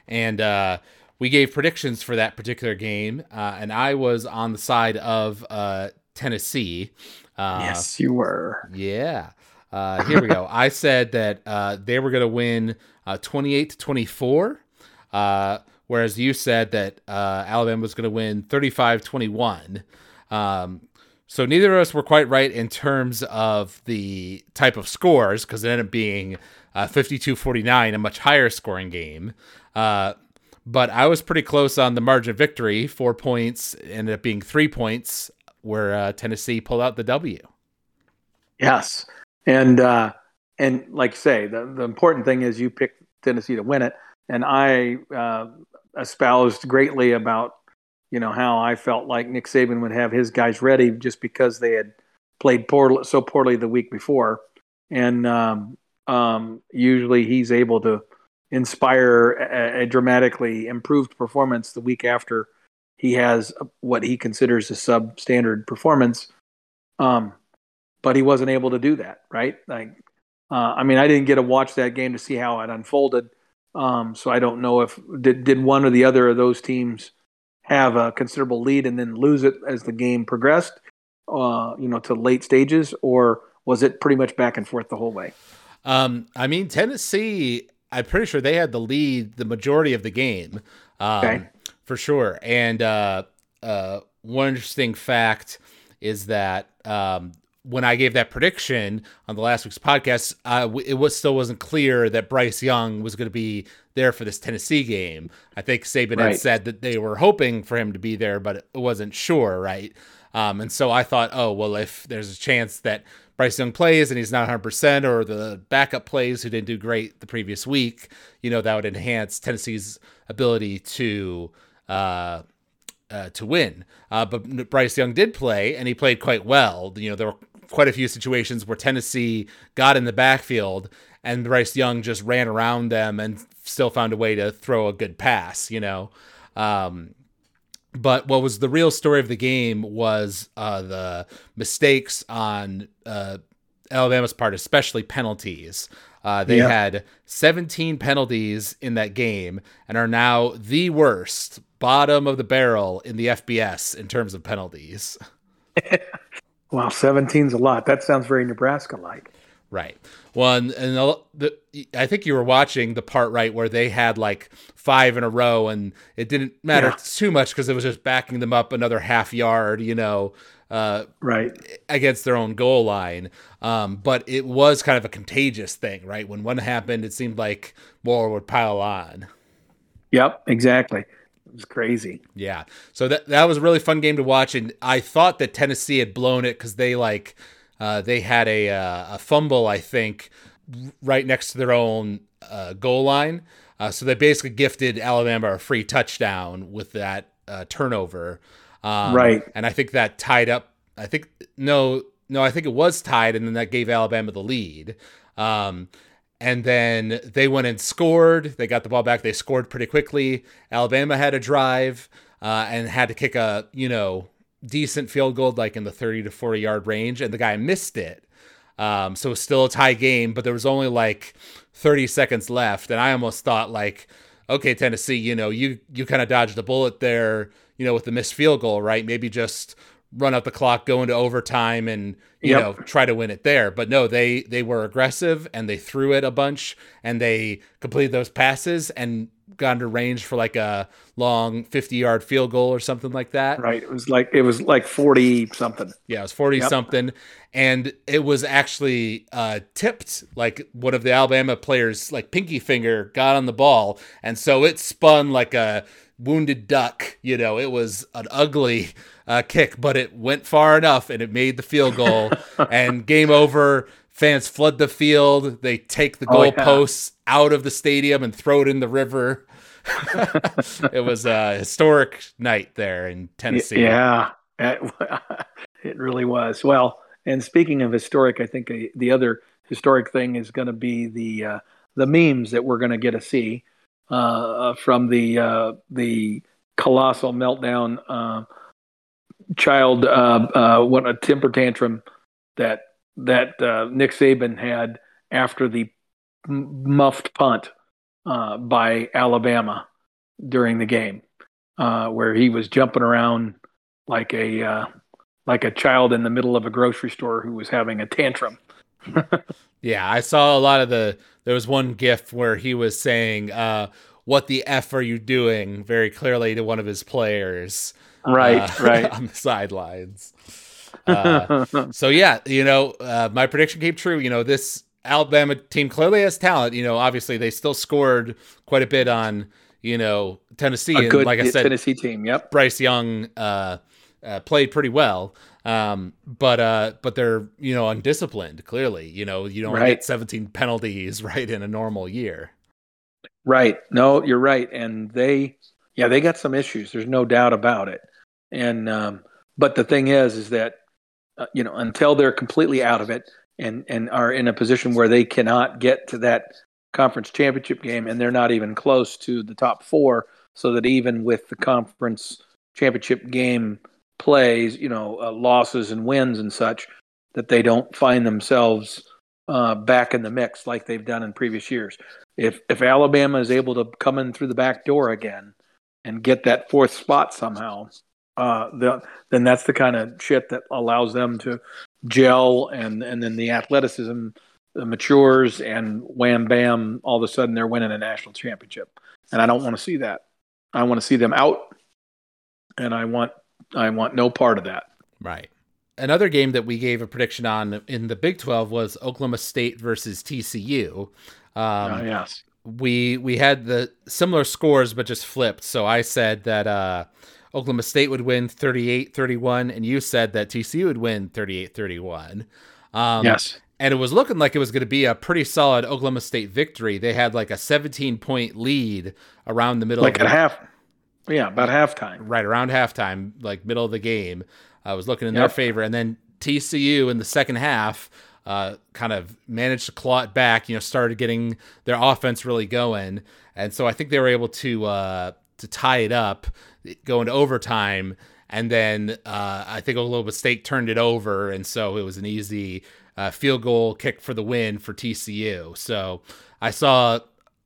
and uh, we gave predictions for that particular game, uh, and I was on the side of uh, Tennessee. Uh, you were. Yeah. Uh, here we go. I said that uh, they were going to win uh, 28 to 24, uh, whereas you said that uh, Alabama was going to win 35 21. Um, so neither of us were quite right in terms of the type of scores because it ended up being 52 49, a much higher scoring game. Uh, but I was pretty close on the margin of victory. Four points ended up being three points, where uh, Tennessee pulled out the W. Yes, and uh, and like say, the the important thing is you picked Tennessee to win it, and I uh, espoused greatly about you know how I felt like Nick Saban would have his guys ready just because they had played poor so poorly the week before, and um, um, usually he's able to inspire a, a dramatically improved performance the week after he has what he considers a substandard performance. Um, but he wasn't able to do that, right? Like, uh, I mean, I didn't get to watch that game to see how it unfolded, um, so I don't know if did did one or the other of those teams have a considerable lead and then lose it as the game progressed, uh, you know, to late stages, or was it pretty much back and forth the whole way? Um, I mean, Tennessee, I'm pretty sure they had the lead the majority of the game, um, Okay. for sure. And uh, uh, one interesting fact is that um, when I gave that prediction on the last week's podcast, uh, it was still wasn't clear that Bryce Young was going to be there for this Tennessee game. I think Saban had said that they were hoping for him to be there, but it wasn't sure, right? Um, and so I thought, oh well, if there's a chance that Bryce Young plays and he's not 100, percent or the backup plays who didn't do great the previous week, you know, that would enhance Tennessee's ability to uh, uh, to win. Uh, but Bryce Young did play, and he played quite well. You know, there were quite a few situations where Tennessee got in the backfield, and Bryce Young just ran around them and still found a way to throw a good pass. You know. Um, but what was the real story of the game was uh, the mistakes on uh, Alabama's part, especially penalties. Uh, they Yeah. had 17 penalties in that game and are now the worst, bottom of the barrel in the FBS in terms of penalties. Wow, 17's a lot. That sounds very Nebraska-like. Right. Well, and, and the, the, I think you were watching the part right where they had like five in a row, and it didn't matter Yeah. too much because it was just backing them up another half yard, you know, uh, Right. against their own goal line. Um, but it was kind of a contagious thing, right? When one happened, it seemed like more would pile on. Yep, exactly. It was crazy. Yeah. So that that was a really fun game to watch, and I thought that Tennessee had blown it because they like uh, they had a uh, a fumble, I think, right next to their own uh, goal line. Uh, so they basically gifted Alabama a free touchdown with that uh, turnover. Um, right. And I think that tied up. I think no, no, I think it was tied, and then that gave Alabama the lead. Um, and then they went and scored. They got the ball back. They scored pretty quickly. Alabama had a drive uh, and had to kick a you know decent field goal, like in the thirty to forty yard range, and the guy missed it. Um, so it was still a tie game, but there was only like 30 seconds left, and I almost thought like, okay, Tennessee, you know, you you kind of dodged a bullet there, you know, with the missed field goal, right? Maybe just run out the clock, go into overtime, and you yep. know try to win it there. But no, they they were aggressive and they threw it a bunch and they completed those passes and got into range for like a long 50 yard field goal or something like that. Right. It was like it was like 40 something. Yeah, it was 40 yep. something and it was actually uh, tipped like one of the Alabama players like pinky finger got on the ball and so it spun like a wounded duck, you know, it was an ugly uh, kick but it went far enough and it made the field goal and game over fans flood the field. They take the goalposts oh, yeah. out of the stadium and throw it in the river. it was a historic night there in Tennessee. Yeah, it really was. Well, and speaking of historic, I think the other historic thing is going to be the uh, the memes that we're going to get to see uh, from the uh, the colossal meltdown uh, child uh, uh, what a temper tantrum that that uh, Nick Saban had after the muffed punt uh, by Alabama during the game, uh, where he was jumping around like a uh, like a child in the middle of a grocery store who was having a tantrum. yeah, I saw a lot of the. There was one GIF where he was saying, uh, "What the f are you doing?" very clearly to one of his players. Right, uh, right on the sidelines. Uh, so yeah, you know, uh, my prediction came true. You know, this Alabama team clearly has talent. You know, obviously they still scored quite a bit on you know Tennessee. A good, and like I said, Tennessee team. Yep. Bryce Young uh, uh, played pretty well, um, but uh, but they're you know undisciplined. Clearly, you know you don't right. get 17 penalties right in a normal year. Right. No, you're right, and they yeah they got some issues. There's no doubt about it. And um, but the thing is, is that uh, you know, until they're completely out of it and and are in a position where they cannot get to that conference championship game, and they're not even close to the top four, so that even with the conference championship game plays, you know, uh, losses and wins and such, that they don't find themselves uh, back in the mix like they've done in previous years. If if Alabama is able to come in through the back door again and get that fourth spot somehow, uh, the, then that's the kind of shit that allows them to gel and and then the athleticism matures and wham bam all of a sudden they're winning a national championship. And i don't want to see that. I want to see them out. And i want i want no part of that right another game that we gave a prediction on in the big 12 was oklahoma state versus tcu um, uh, yes we we had the similar scores but just flipped so i said that uh Oklahoma State would win 38 31, and you said that TCU would win 38 31. Um, yes. And it was looking like it was going to be a pretty solid Oklahoma State victory. They had like a 17 point lead around the middle like of at half. Yeah, about halftime. Right around halftime, like middle of the game. I was looking in yep. their favor. And then TCU in the second half uh, kind of managed to claw it back, you know, started getting their offense really going. And so I think they were able to uh, to tie it up, go into overtime, and then uh, I think Oklahoma State turned it over, and so it was an easy uh, field goal kick for the win for TCU. So I saw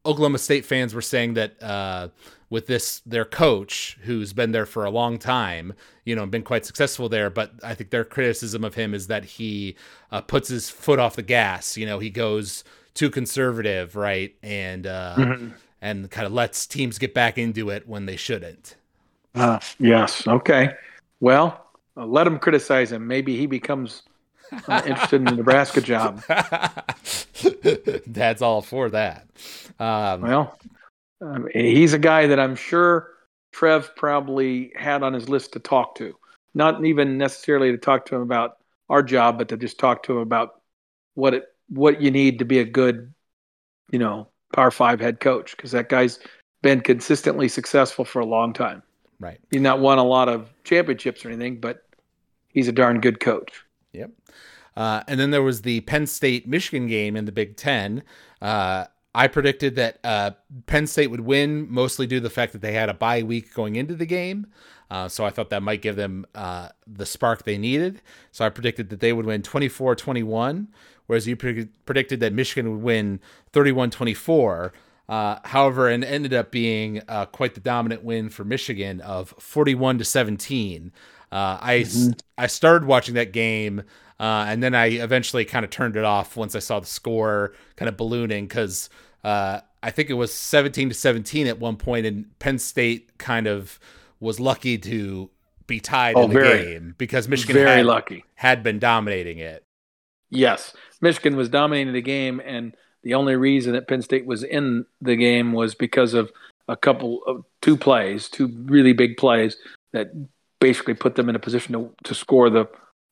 Oklahoma State fans were saying that uh, with this their coach who's been there for a long time, you know, been quite successful there. But I think their criticism of him is that he uh, puts his foot off the gas. You know, he goes too conservative, right, and uh, mm-hmm and kind of lets teams get back into it when they shouldn't. Uh, yes. Okay. Well, uh, let him criticize him. Maybe he becomes uh, interested in the Nebraska job. That's all for that. Um, well, he's a guy that I'm sure Trev probably had on his list to talk to. Not even necessarily to talk to him about our job, but to just talk to him about what it what you need to be a good, you know, Power Five head coach because that guy's been consistently successful for a long time. Right. He's not won a lot of championships or anything, but he's a darn good coach. Yep. Uh, and then there was the Penn State Michigan game in the Big Ten. Uh, I predicted that uh, Penn State would win, mostly due to the fact that they had a bye week going into the game. Uh, so I thought that might give them uh, the spark they needed. So I predicted that they would win 24 21, whereas you pre- predicted that Michigan would win 31 24. Uh, however, it ended up being uh, quite the dominant win for Michigan of 41 to 17. Uh, I mm-hmm. I started watching that game, uh, and then I eventually kind of turned it off once I saw the score kind of ballooning because uh, I think it was 17 to 17 at one point, and Penn State kind of was lucky to be tied oh, in the very, game because Michigan very had, lucky had been dominating it. Yes, Michigan was dominating the game, and the only reason that Penn State was in the game was because of a couple of two plays, two really big plays that basically put them in a position to, to score the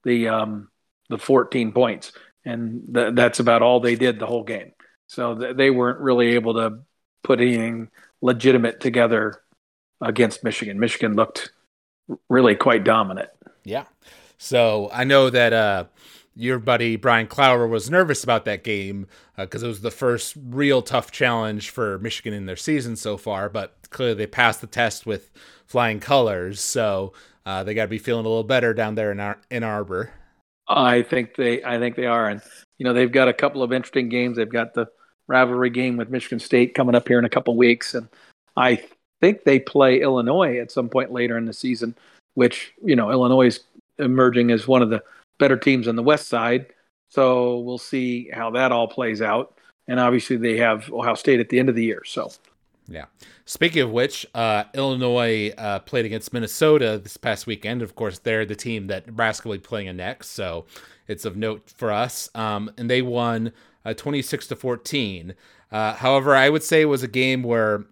the um, the 14 points, and th- that's about all they did the whole game. So th- they weren't really able to put anything legitimate together against Michigan. Michigan looked really quite dominant. Yeah. So I know that uh, your buddy Brian Clower was nervous about that game because uh, it was the first real tough challenge for Michigan in their season so far, but clearly they passed the test with flying colors. So uh, they got to be feeling a little better down there in Ann Arbor. I think they, I think they are, and you know they've got a couple of interesting games. They've got the rivalry game with Michigan State coming up here in a couple weeks, and I think they play Illinois at some point later in the season, which you know Illinois is emerging as one of the better teams on the West Side. So we'll see how that all plays out. And obviously they have Ohio State at the end of the year. So yeah. Speaking of which, uh, Illinois uh, played against Minnesota this past weekend. Of course, they're the team that Nebraska will be playing in next, so it's of note for us. Um, and they won uh, 26 to 14. Uh, however, I would say it was a game where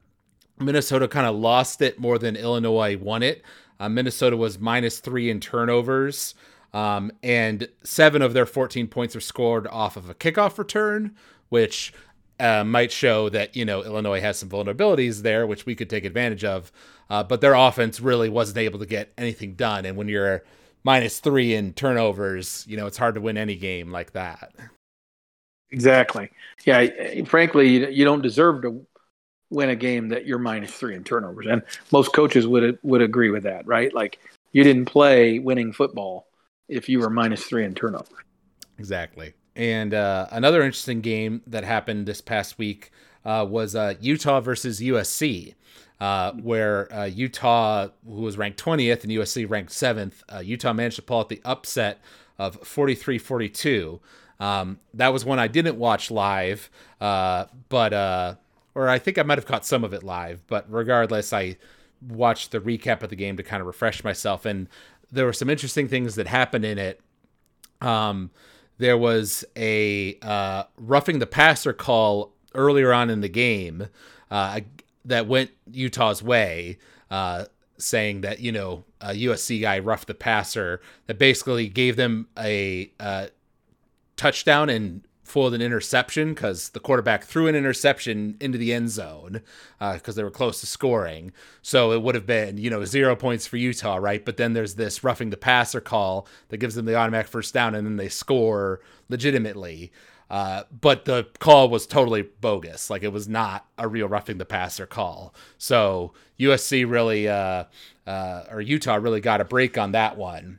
Minnesota kind of lost it more than Illinois won it. Uh, Minnesota was minus three in turnovers, um, and seven of their 14 points were scored off of a kickoff return, which uh, might show that you know Illinois has some vulnerabilities there, which we could take advantage of. Uh, but their offense really wasn't able to get anything done, and when you're minus three in turnovers, you know it's hard to win any game like that. Exactly. Yeah. Frankly, you don't deserve to win a game that you're minus three in turnovers, and most coaches would would agree with that, right? Like you didn't play winning football if you were minus three in turnovers. Exactly. And uh, another interesting game that happened this past week uh, was uh, Utah versus USC, uh, where uh, Utah, who was ranked 20th and USC ranked 7th, uh, Utah managed to pull out the upset of 43 42. Um, that was one I didn't watch live, but, or I think I might have caught some of it live, but regardless, I watched the recap of the game to kind of refresh myself. And there were some interesting things that happened in it. Um, there was a uh, roughing the passer call earlier on in the game uh, that went Utah's way, uh, saying that you know a USC guy roughed the passer that basically gave them a uh, touchdown and foiled an interception because the quarterback threw an interception into the end zone because uh, they were close to scoring. So it would have been, you know, zero points for Utah, right? But then there's this roughing the passer call that gives them the automatic first down, and then they score legitimately. Uh, but the call was totally bogus. Like it was not a real roughing the passer call. So USC really, uh, uh, or Utah really got a break on that one.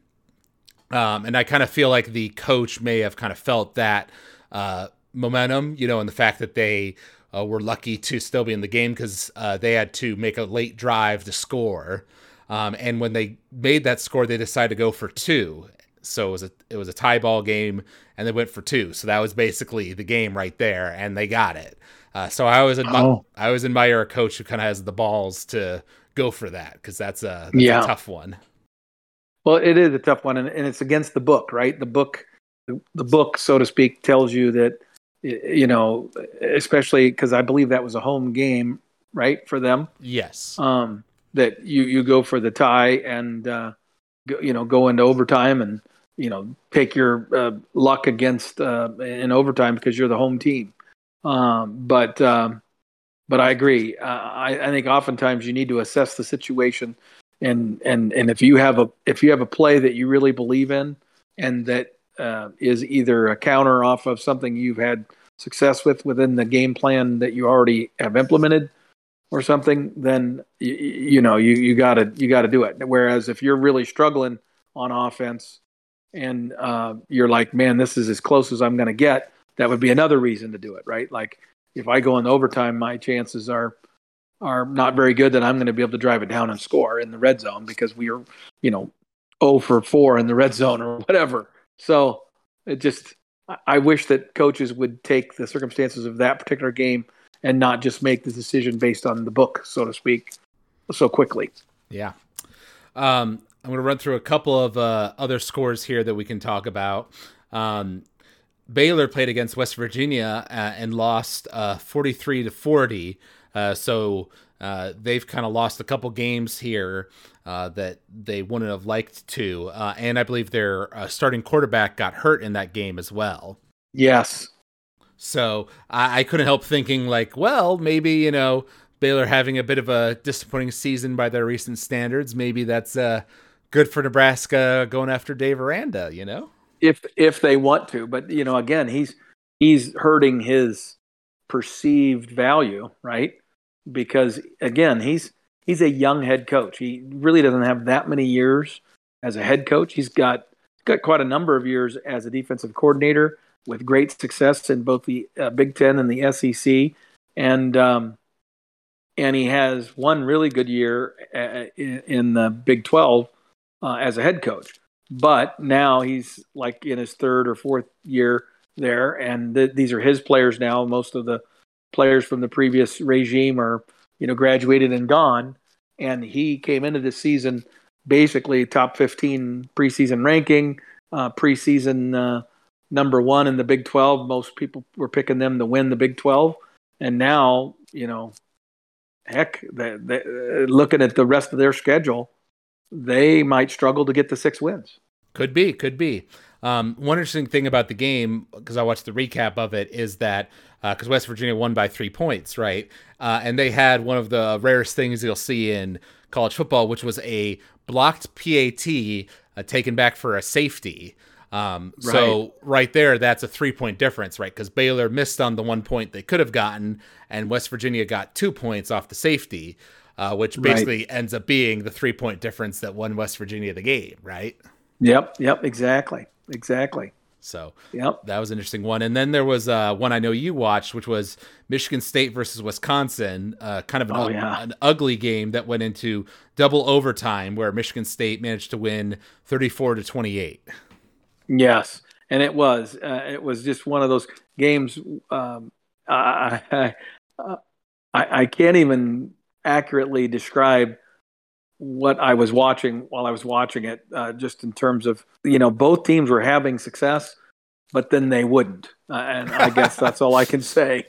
Um, and I kind of feel like the coach may have kind of felt that uh, momentum, you know, and the fact that they uh, were lucky to still be in the game because uh, they had to make a late drive to score. Um, and when they made that score, they decided to go for two. So it was a it was a tie ball game, and they went for two. So that was basically the game right there, and they got it. Uh, so I always admire oh. I always admire a coach who kind of has the balls to go for that because that's, a, that's yeah. a tough one. Well, it is a tough one, and, and it's against the book, right? The book the, book, so to speak, tells you that you know, especially because I believe that was a home game, right, for them. Yes. Um, that you you go for the tie and uh, go, you know go into overtime and you know take your uh, luck against uh, in overtime because you're the home team. Um, but um, but I agree. Uh, I, I think oftentimes you need to assess the situation and and and if you have a if you have a play that you really believe in and that uh, is either a counter off of something you've had success with within the game plan that you already have implemented or something, then you, you know you you gotta you gotta do it. Whereas if you're really struggling on offense and uh, you're like, man, this is as close as I'm gonna get, that would be another reason to do it, right? Like if I go in overtime, my chances are are not very good, that I'm going to be able to drive it down and score in the red zone because we are, you know, 0 for 4 in the red zone or whatever. So it just, I wish that coaches would take the circumstances of that particular game and not just make the decision based on the book, so to speak, so quickly. Yeah. Um, I'm going to run through a couple of uh, other scores here that we can talk about. Um, Baylor played against West Virginia uh, and lost uh, 43 to 40. Uh, so uh, they've kind of lost a couple games here uh, that they wouldn't have liked to. Uh, and I believe their starting quarterback got hurt in that game as well. Yes. So I, I couldn't help thinking, like, well, maybe, you know, Baylor having a bit of a disappointing season by their recent standards. Maybe that's good for Nebraska going after Dave Aranda, you know? if if they want to. But you know, again, he's he's hurting his perceived value, right? Because again, he's he's a young head coach. He really doesn't have that many years as a head coach. He's got got quite a number of years as a defensive coordinator with great success in both the uh, Big Ten and the SEC, and um, and he has one really good year uh, in, in the Big Twelve uh, as a head coach. But now he's like in his third or fourth year there, and th- these are his players now. Most of the players from the previous regime are, you know, graduated and gone. And he came into the season basically top 15 preseason ranking, uh, preseason uh, number one in the Big 12. Most people were picking them to win the Big 12. And now, you know, heck, they, they, looking at the rest of their schedule, they might struggle to get the six wins. Could be, could be. Um, one interesting thing about the game, because I watched the recap of it, is that because uh, West Virginia won by three points, right? Uh, and they had one of the rarest things you'll see in college football, which was a blocked PAT uh, taken back for a safety. Um, right. So right there, that's a three point difference, right? Because Baylor missed on the one point they could have gotten, and West Virginia got two points off the safety uh, which basically right. ends up being the three point difference that won West Virginia the game, right? Yep, yep, exactly, exactly. So yep. that was an interesting one. And then there was uh, one I know you watched, which was Michigan State versus Wisconsin, uh, kind of an, oh, yeah. an, ugly game that went into double overtime where Michigan State managed to win 34 to 28. Yes, and it was. Uh, it was just one of those games. Um, I, I, I, I can't even accurately describe what I was watching while I was watching it, uh, just in terms of, you know, both teams were having success, but then they wouldn't. Uh, and I guess that's all I can say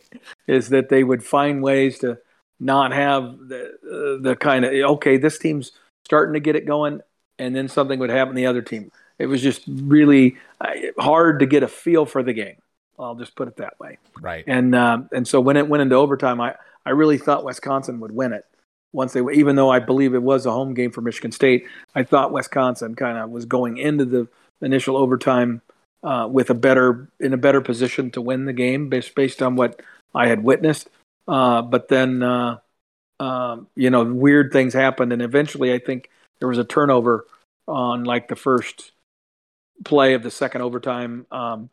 is that they would find ways to not have the, uh, the kind of, okay, this team's starting to get it going, and then something would happen to the other team. It was just really uh, hard to get a feel for the game. I'll just put it that way. Right. And um, and so when it went into overtime, I, I really thought Wisconsin would win it. Once they, even though I believe it was a home game for Michigan State, I thought Wisconsin kind of was going into the initial overtime uh, with a better in a better position to win the game based based on what I had witnessed. Uh, but then, uh, um, you know, weird things happened, and eventually, I think there was a turnover on like the first play of the second overtime. Um,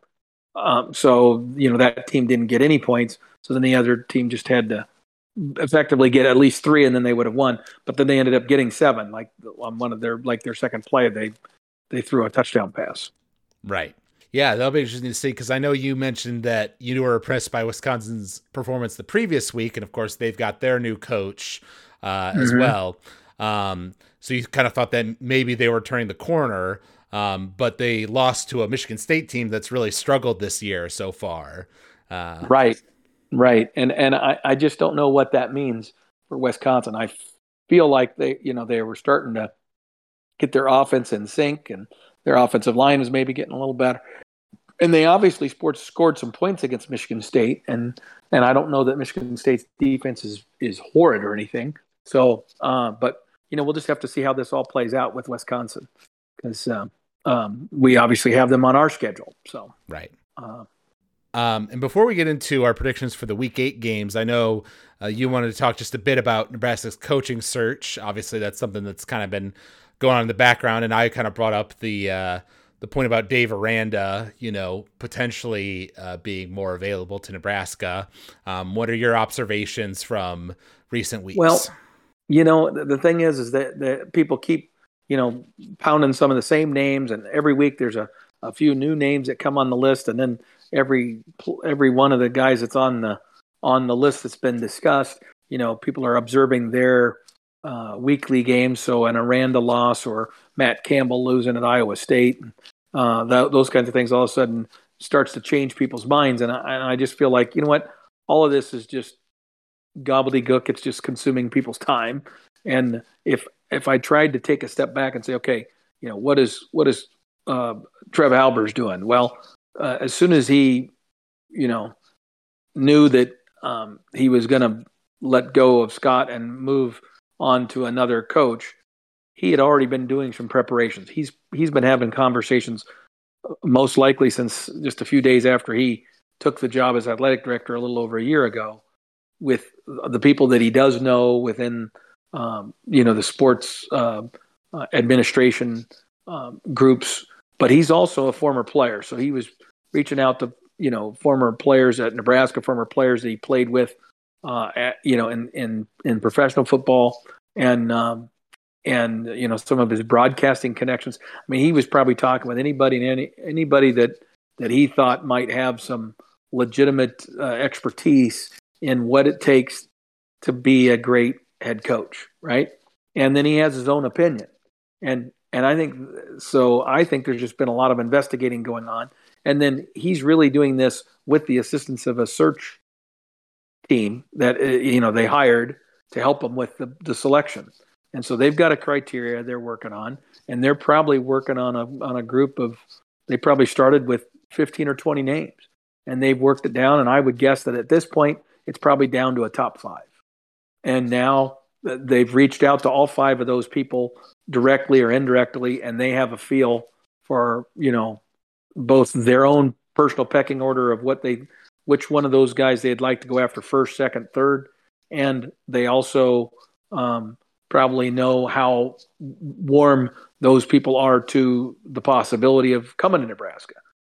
um, so you know that team didn't get any points. So then the other team just had to effectively get at least three, and then they would have won. But then they ended up getting seven. Like on one of their like their second play, they they threw a touchdown pass. Right. Yeah, that'll be interesting to see because I know you mentioned that you were impressed by Wisconsin's performance the previous week, and of course they've got their new coach uh, mm-hmm. as well. Um, so you kind of thought that maybe they were turning the corner, um, but they lost to a Michigan State team that's really struggled this year so far. Uh, right. Right, and and I, I just don't know what that means for Wisconsin. I feel like they, you know, they were starting to get their offense in sync and their offensive line was maybe getting a little better. And they obviously sports scored some points against Michigan State, and and I don't know that Michigan State's defense is is horrid or anything. So, uh, but you know, we'll just have to see how this all plays out with Wisconsin because um, um, we obviously have them on our schedule. So right. Uh, um, and before we get into our predictions for the Week Eight games, I know uh, you wanted to talk just a bit about Nebraska's coaching search. Obviously, that's something that's kind of been going on in the background, and I kind of brought up the uh, the point about Dave Aranda, you know, potentially uh, being more available to Nebraska. Um, what are your observations from recent weeks? Well, you know, the, the thing is, is that, that people keep, you know, pounding some of the same names, and every week there's a, a few new names that come on the list, and then every every one of the guys that's on the on the list that's been discussed, you know, people are observing their uh, weekly games. So an Aranda loss or Matt Campbell losing at Iowa State, uh, that, those kinds of things, all of a sudden starts to change people's minds. And I, and I just feel like you know what, all of this is just gobbledygook. It's just consuming people's time. And if if I tried to take a step back and say, okay, you know, what is what is uh, Trev Alberts doing? Well, uh, as soon as he, you know, knew that um, he was going to let go of Scott and move on to another coach, he had already been doing some preparations. He's he's been having conversations, uh, most likely since just a few days after he took the job as athletic director a little over a year ago, with the people that he does know within um, you know the sports uh, uh, administration um, groups. But he's also a former player, so he was reaching out to you know former players at Nebraska, former players that he played with, uh, at, you know, in in in professional football, and um, and you know some of his broadcasting connections. I mean, he was probably talking with anybody and any anybody that that he thought might have some legitimate uh, expertise in what it takes to be a great head coach, right? And then he has his own opinion, and and I think so. I think there's just been a lot of investigating going on, and then he's really doing this with the assistance of a search team that uh, you know they hired to help them with the, the selection. And so they've got a criteria they're working on, and they're probably working on a on a group of. They probably started with 15 or 20 names, and they've worked it down. And I would guess that at this point, it's probably down to a top five. And now they've reached out to all five of those people directly or indirectly, and they have a feel for you know both their own personal pecking order of what they which one of those guys they'd like to go after first, second, third, and they also um, probably know how warm those people are to the possibility of coming to Nebraska.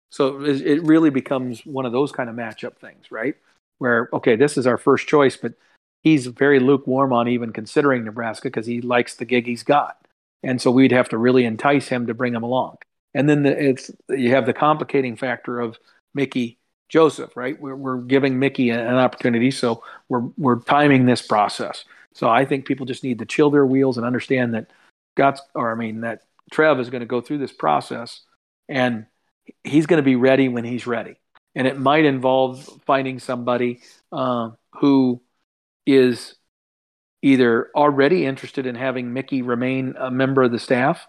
So it really becomes one of those kind of matchup things, right? Where okay, this is our first choice, but he's very lukewarm on even considering Nebraska because he likes the gig he's got, and so we'd have to really entice him to bring him along. And then the, it's you have the complicating factor of Mickey Joseph, right? We're, we're giving Mickey an opportunity, so we're we're timing this process. So I think people just need to chill their wheels and understand that Scott's, or I mean that Trev is going to go through this process, and he's going to be ready when he's ready. And it might involve finding somebody uh, who is either already interested in having Mickey remain a member of the staff,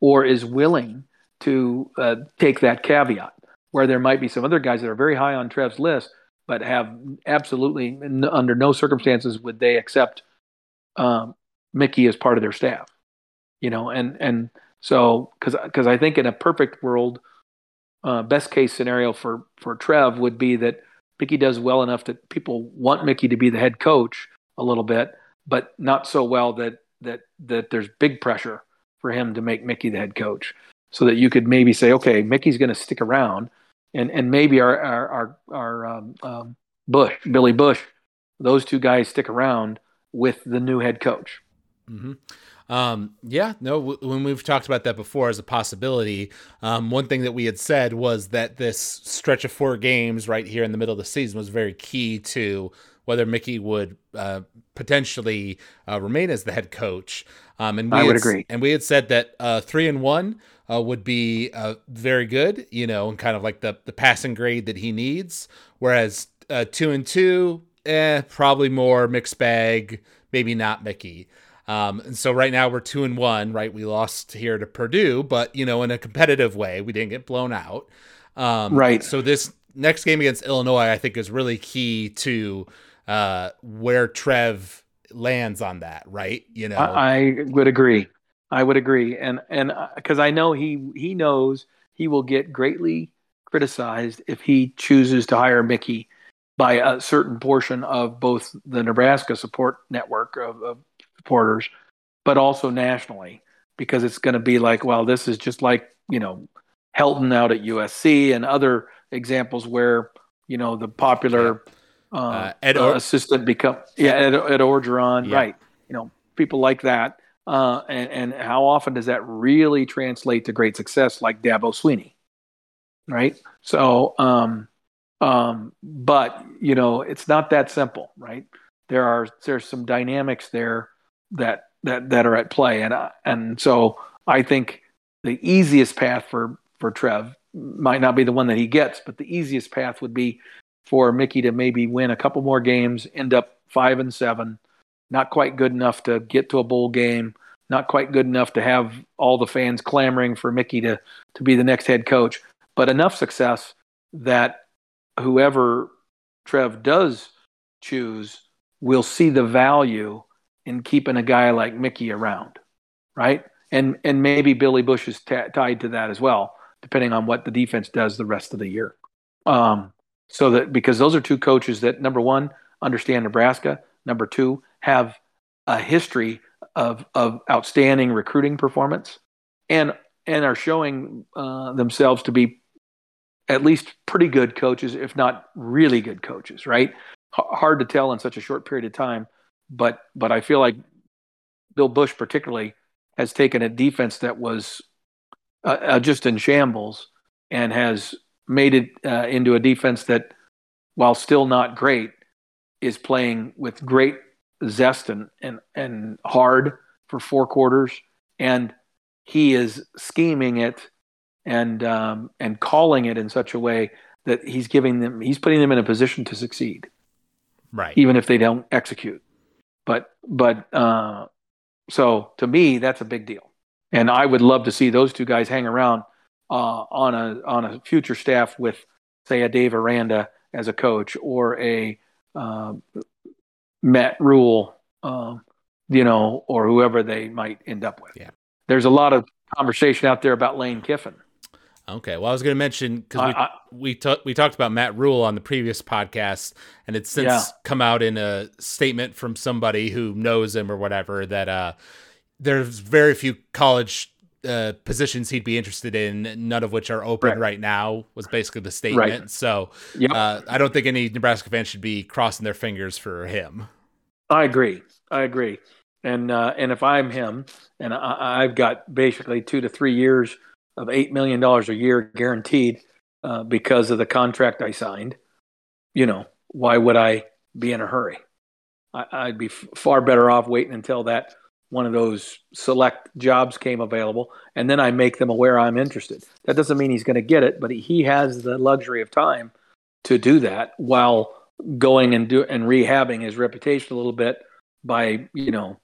or is willing to uh, take that caveat. Where there might be some other guys that are very high on Trev's list, but have absolutely under no circumstances would they accept um, Mickey as part of their staff. You know, and and so because because I think in a perfect world, uh, best case scenario for for Trev would be that Mickey does well enough that people want Mickey to be the head coach a little bit, but not so well that that that there's big pressure for him to make Mickey the head coach, so that you could maybe say, okay, Mickey's going to stick around, and and maybe our our our, our um, um, Busch, Billy Busch, those two guys stick around with the new head coach. Mm-hmm. Um, yeah, no, w- when we've talked about that before as a possibility, um, one thing that we had said was that this stretch of four games right here in the middle of the season was very key to whether Mickey would uh, potentially uh, remain as the head coach. Um, and we I would had, agree. And we had said that uh, three and one uh, would be uh, very good, you know, and kind of like the the passing grade that he needs. Whereas uh, two and two, eh, probably more mixed bag, maybe not Mickey. Um, and so right now we're two and one, right? We lost here to Purdue, but you know, in a competitive way, we didn't get blown out. Um, right. So this next game against Illinois, I think, is really key to uh, where Trev lands on that. Right. You know, I, I would agree. I would agree, and and because uh, I know he he knows he will get greatly criticized if he chooses to hire Mickey by a certain portion of both the Nebraska support network of, of supporters, but also nationally, because it's going to be like, well, this is just like you know Helton out at USC and other examples where you know the popular uh, uh, Ed or- assistant become yeah Ed, Ed Orgeron, yeah. right? You know people like that. Uh, and, and how often does that really translate to great success like Dabo Swinney Right. So, um, um, but you know, it's not that simple, right? There are there's some dynamics there that that that are at play, and and so I think the easiest path for for Trev might not be the one that he gets, but the easiest path would be for Mickey to maybe win a couple more games, end up five and seven, not quite good enough to get to a bowl game, not quite good enough to have all the fans clamoring for Mickey to to be the next head coach, but enough success that whoever Trev does choose will see the value in keeping a guy like Mickey around, right? And and maybe Billy Busch is t- tied to that as well, depending on what the defense does the rest of the year. Um, so that because those are two coaches that number one understand Nebraska, number two have a history of of outstanding recruiting performance, and and are showing uh, themselves to be at least pretty good coaches, if not really good coaches, right? H- hard to tell in such a short period of time, but but I feel like Bill Busch particularly has taken a defense that was uh, uh, just in shambles and has made it uh, into a defense that, while still not great, is playing with great zest and and, and hard for four quarters, and he is scheming it and um, and calling it in such a way that he's giving them he's putting them in a position to succeed. Right. Even if they don't execute but but uh, so to me that's a big deal. And i would love to see those two guys hang around uh, on a on a future staff with say a dave aranda as a coach or a uh, matt Rhule, um, you know or whoever they might end up with. Yeah. There's a lot of conversation out there about lane kiffin Okay. Well, I was going to mention because we we, t- we talked about Matt Rhule on the previous podcast, and it's since yeah. come out in a statement from somebody who knows him or whatever that uh, there's very few college uh, positions he'd be interested in, none of which are open right, right now. Was basically the statement. Right. So yep. uh, I don't think any Nebraska fans should be crossing their fingers for him. I agree. I agree. And uh, and if I'm him, and I, I've got basically two to three years of eight million dollars a year guaranteed uh, because of the contract I signed, you know, why would I be in a hurry? I, would be f- far better off waiting until that one of those select jobs came available, and then I make them aware I'm interested. That doesn't mean he's going to get it, but he has the luxury of time to do that while going and do and rehabbing his reputation a little bit by you know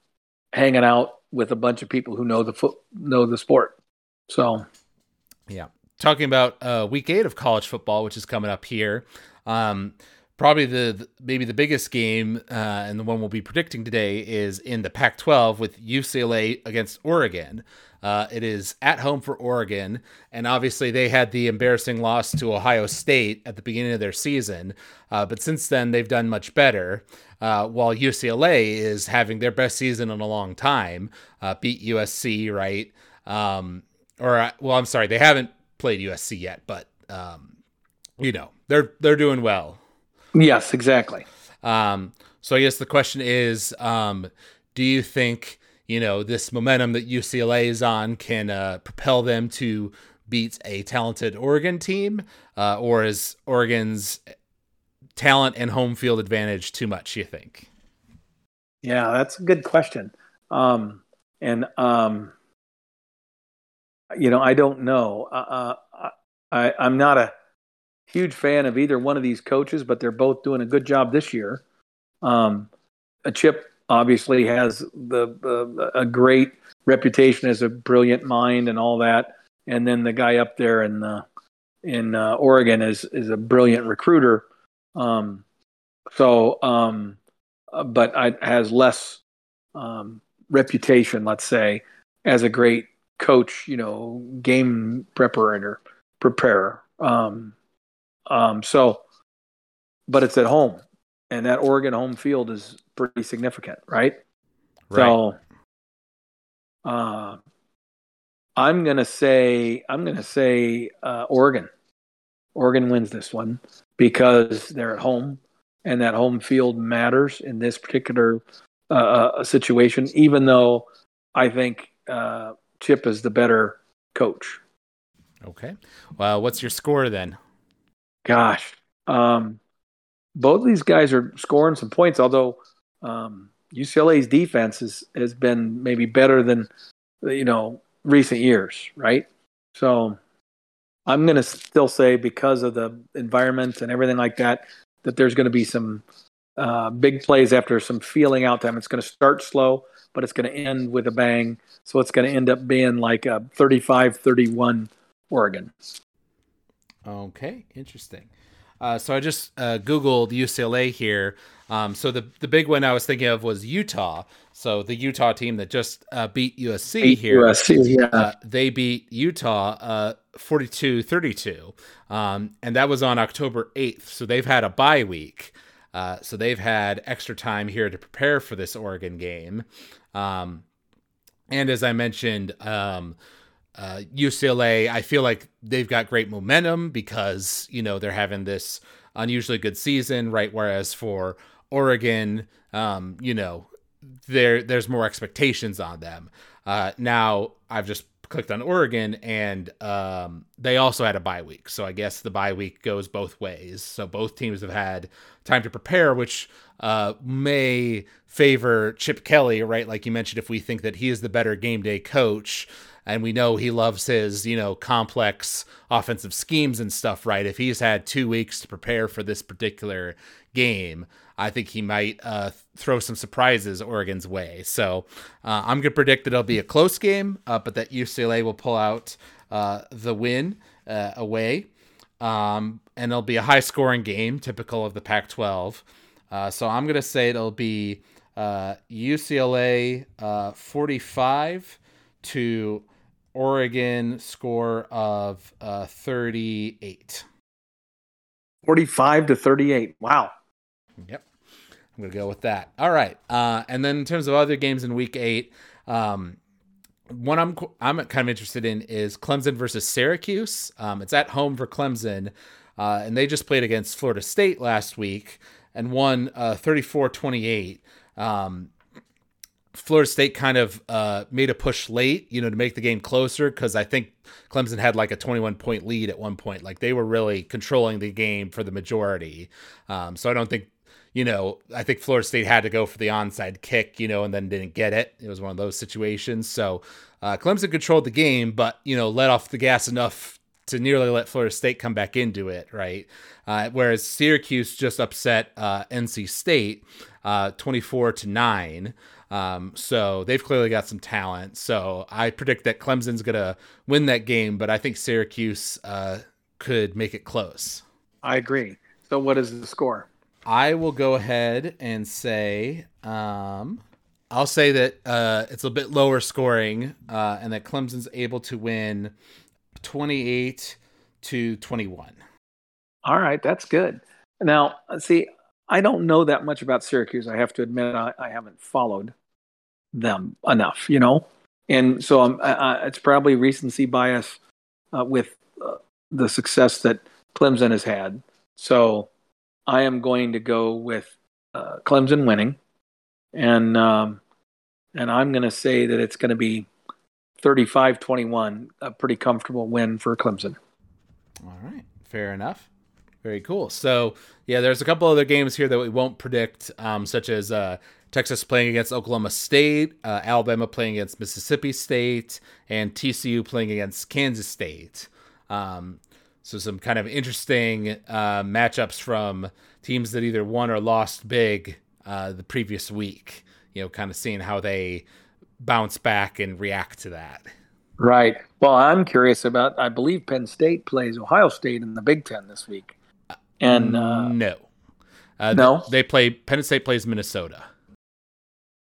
hanging out with a bunch of people who know the foot know the sport. So yeah. Talking about uh, week eight of college football, which is coming up here. Um, probably the, the, maybe the biggest game uh, and the one we'll be predicting today is in the Pac-12 with UCLA against Oregon. Uh, it is at home for Oregon, and obviously they had the embarrassing loss to Ohio State at the beginning of their season. Uh, but since then, they've done much better. Uh, while UCLA is having their best season in a long time, uh, beat USC right. Um, or uh, well, I'm sorry, they haven't played USC yet, but um, you know they're they're doing well. Yes, exactly. Um, so I guess the question is, um, do you think you know this momentum that UCLA is on can uh, propel them to beat a talented Oregon team, uh, or is Oregon's talent and home field advantage too much? You think? Yeah, that's a good question. Um, and um, you know, I don't know. Uh, uh I, I'm not a huge fan of either one of these coaches, but they're both doing a good job this year. Um, a Chip obviously has the, a great reputation as a brilliant mind and all that. And then the guy up there in the, in uh, Oregon is is a brilliant recruiter. Um, so, um, uh, but I, has less um, reputation, let's say, as a great coach. You know, game preparator, preparer. Um, um, so, but it's at home, and that Oregon home field is pretty significant, right? Right. So, uh, I'm gonna say I'm gonna say uh, Oregon. Oregon wins this one because they're at home, and that home field matters in this particular uh, uh situation. Even though I think uh, Chip is the better coach. Okay. Well, what's your score then? Gosh, um, both of these guys are scoring some points. Although um, UCLA's defense is, has been maybe better than you know recent years, right? So I'm going to still say because of the environment and everything like that, that there's going to be some uh, big plays after some feeling out time. It's going to start slow, but it's going to end with a bang. So it's going to end up being like a 35 31 Oregon. Okay, interesting. Uh, so I just uh, Googled UCLA here. Um, so the the big one I was thinking of was Utah. So the Utah team that just uh, beat USC beat here. USC, yeah. Uh, they beat Utah uh, 42-32. Um, and that was on October 8th. So they've had a bye week. Uh, so they've had extra time here to prepare for this Oregon game. Um, and as I mentioned, um, uh, UCLA, I feel like they've got great momentum because you know they're having this unusually good season, right? Whereas for Oregon, um, you know, there there's more expectations on them. Uh, now I've just clicked on Oregon, and um, they also had a bye week, so I guess the bye week goes both ways. So both teams have had time to prepare, which uh, may favor Chip Kelly, right? Like you mentioned, if we think that he is the better game day coach, and we know he loves his, you know, complex offensive schemes and stuff, right? If he's had two weeks to prepare for this particular game, I think he might uh, throw some surprises Oregon's way. So uh, I'm going to predict that it'll be a close game, uh, but that UCLA will pull out uh, the win uh, away. Um, and it'll be a high scoring game, typical of the Pac 12. Uh, so I'm going to say it'll be UCLA 45 to Oregon score of uh, 38. 45 to 38. Wow. Yep. I'm going to go with that. All right. Uh, and then in terms of other games in week eight, um, one I'm I'm kind of interested in is Clemson versus Syracuse. Um, it's at home for Clemson, uh, and they just played against Florida State last week and won uh, 34-28. Um, Florida State kind of uh, made a push late, you know, to make the game closer because I think Clemson had like a 21 point lead at one point. Like they were really controlling the game for the majority. Um, so I don't think, you know, I think Florida State had to go for the onside kick, you know, and then didn't get it. It was one of those situations. So uh, Clemson controlled the game, but, you know, let off the gas enough to nearly let Florida State come back into it, right? Uh, whereas Syracuse just upset uh, NC State uh, 24 to 9. Um, so they've clearly got some talent. So I predict that Clemson's going to win that game, but I think Syracuse uh, could make it close. I agree. So what is the score? I will go ahead and say, um, I'll say that uh, it's a bit lower scoring, uh, and that Clemson's able to win 28 to 21. All right, that's good. Now, see, I don't know that much about Syracuse. I have to admit, I, I haven't followed them enough, you know, and so um, it's probably recency bias uh, with uh, the success that Clemson has had. So I am going to go with uh, Clemson winning, and um, and I'm going to say that it's going to be 35-21, a pretty comfortable win for Clemson. All right, fair enough. Very cool. So yeah, there's a couple other games here that we won't predict, um, such as uh, Texas playing against Oklahoma State, uh, Alabama playing against Mississippi State, and TCU playing against Kansas State. Um, so some kind of interesting uh, matchups from teams that either won or lost big uh, the previous week. you know, kind of seeing how they bounce back and react to that. Right. Well, I'm curious about. I believe Penn State plays Ohio State in the Big Ten this week, and uh, no, uh, no, they, they play. Penn State plays Minnesota.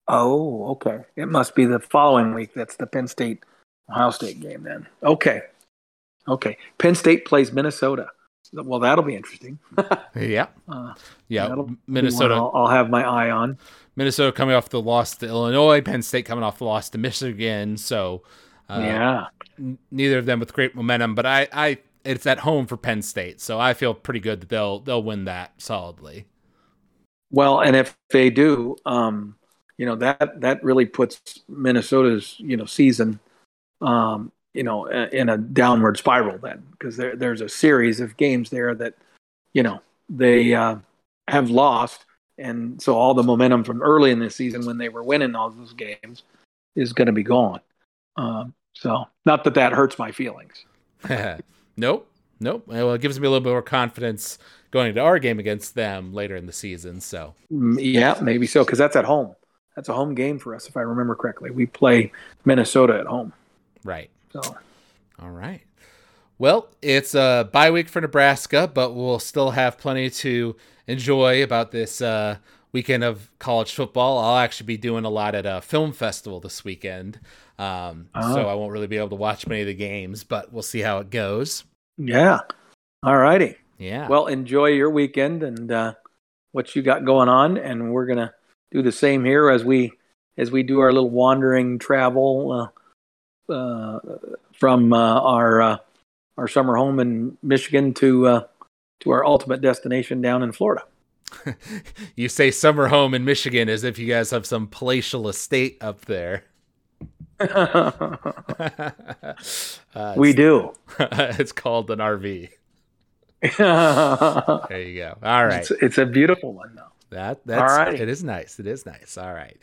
Oh, okay. It must be the following week. That's the Penn State Ohio State game then. Okay. Okay. Penn State plays Minnesota. Well, that'll be interesting. yeah. Uh, yeah. Minnesota. I'll, I'll, have my eye on. Minnesota coming off the loss to Illinois. Penn State coming off the loss to Michigan. So, uh, yeah. N- neither of them with great momentum, but I, I, it's at home for Penn State, so I feel pretty good that they'll they'll win that solidly. Well, and if they do, um, you know that that really puts Minnesota's you know season um, you know, in a downward spiral then, because there, there's a series of games there that, you know, they uh, have lost. And so all the momentum from early in the season when they were winning all those games is going to be gone. Um, so not that that hurts my feelings. nope. Nope. Well, it gives me a little bit more confidence going into our game against them later in the season. So mm, yeah, maybe so. Cause that's at home. That's a home game for us. If I remember correctly, we play Minnesota at home. Right. So, all right. Well, it's a bye week for Nebraska, but we'll still have plenty to enjoy about this uh, weekend of college football. I'll actually be doing a lot at a film festival this weekend, um, oh. so I won't really be able to watch many of the games, but we'll see how it goes. Yeah. All righty. Yeah. Well, enjoy your weekend and uh, what you got going on, and we're gonna do the same here as we as we do our little wandering travel. Uh, uh, from uh, our uh, our summer home in Michigan to to our ultimate destination down in Florida. you say summer home in Michigan as if you guys have some palatial estate up there. uh, we do. it's called an RV. there you go. All right. It's, it's, a beautiful one, though. That that's All right. it is nice. It is nice. All right.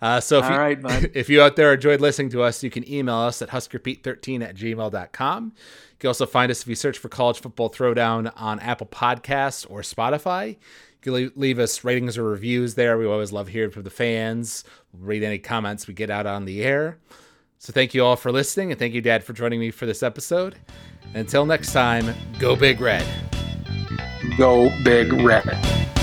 Uh, so if All you, right, if you out there enjoyed listening to us, you can email us at huskerpete13 at gmail.com. You can also find us if you search for College Football Throwdown on Apple Podcasts or Spotify. You can leave us ratings or reviews there. We always love hearing from the fans. We'll read any comments we get out on the air. So thank you all for listening, and thank you, Dad, for joining me for this episode. And until next time, go Big Red. Go Big Red.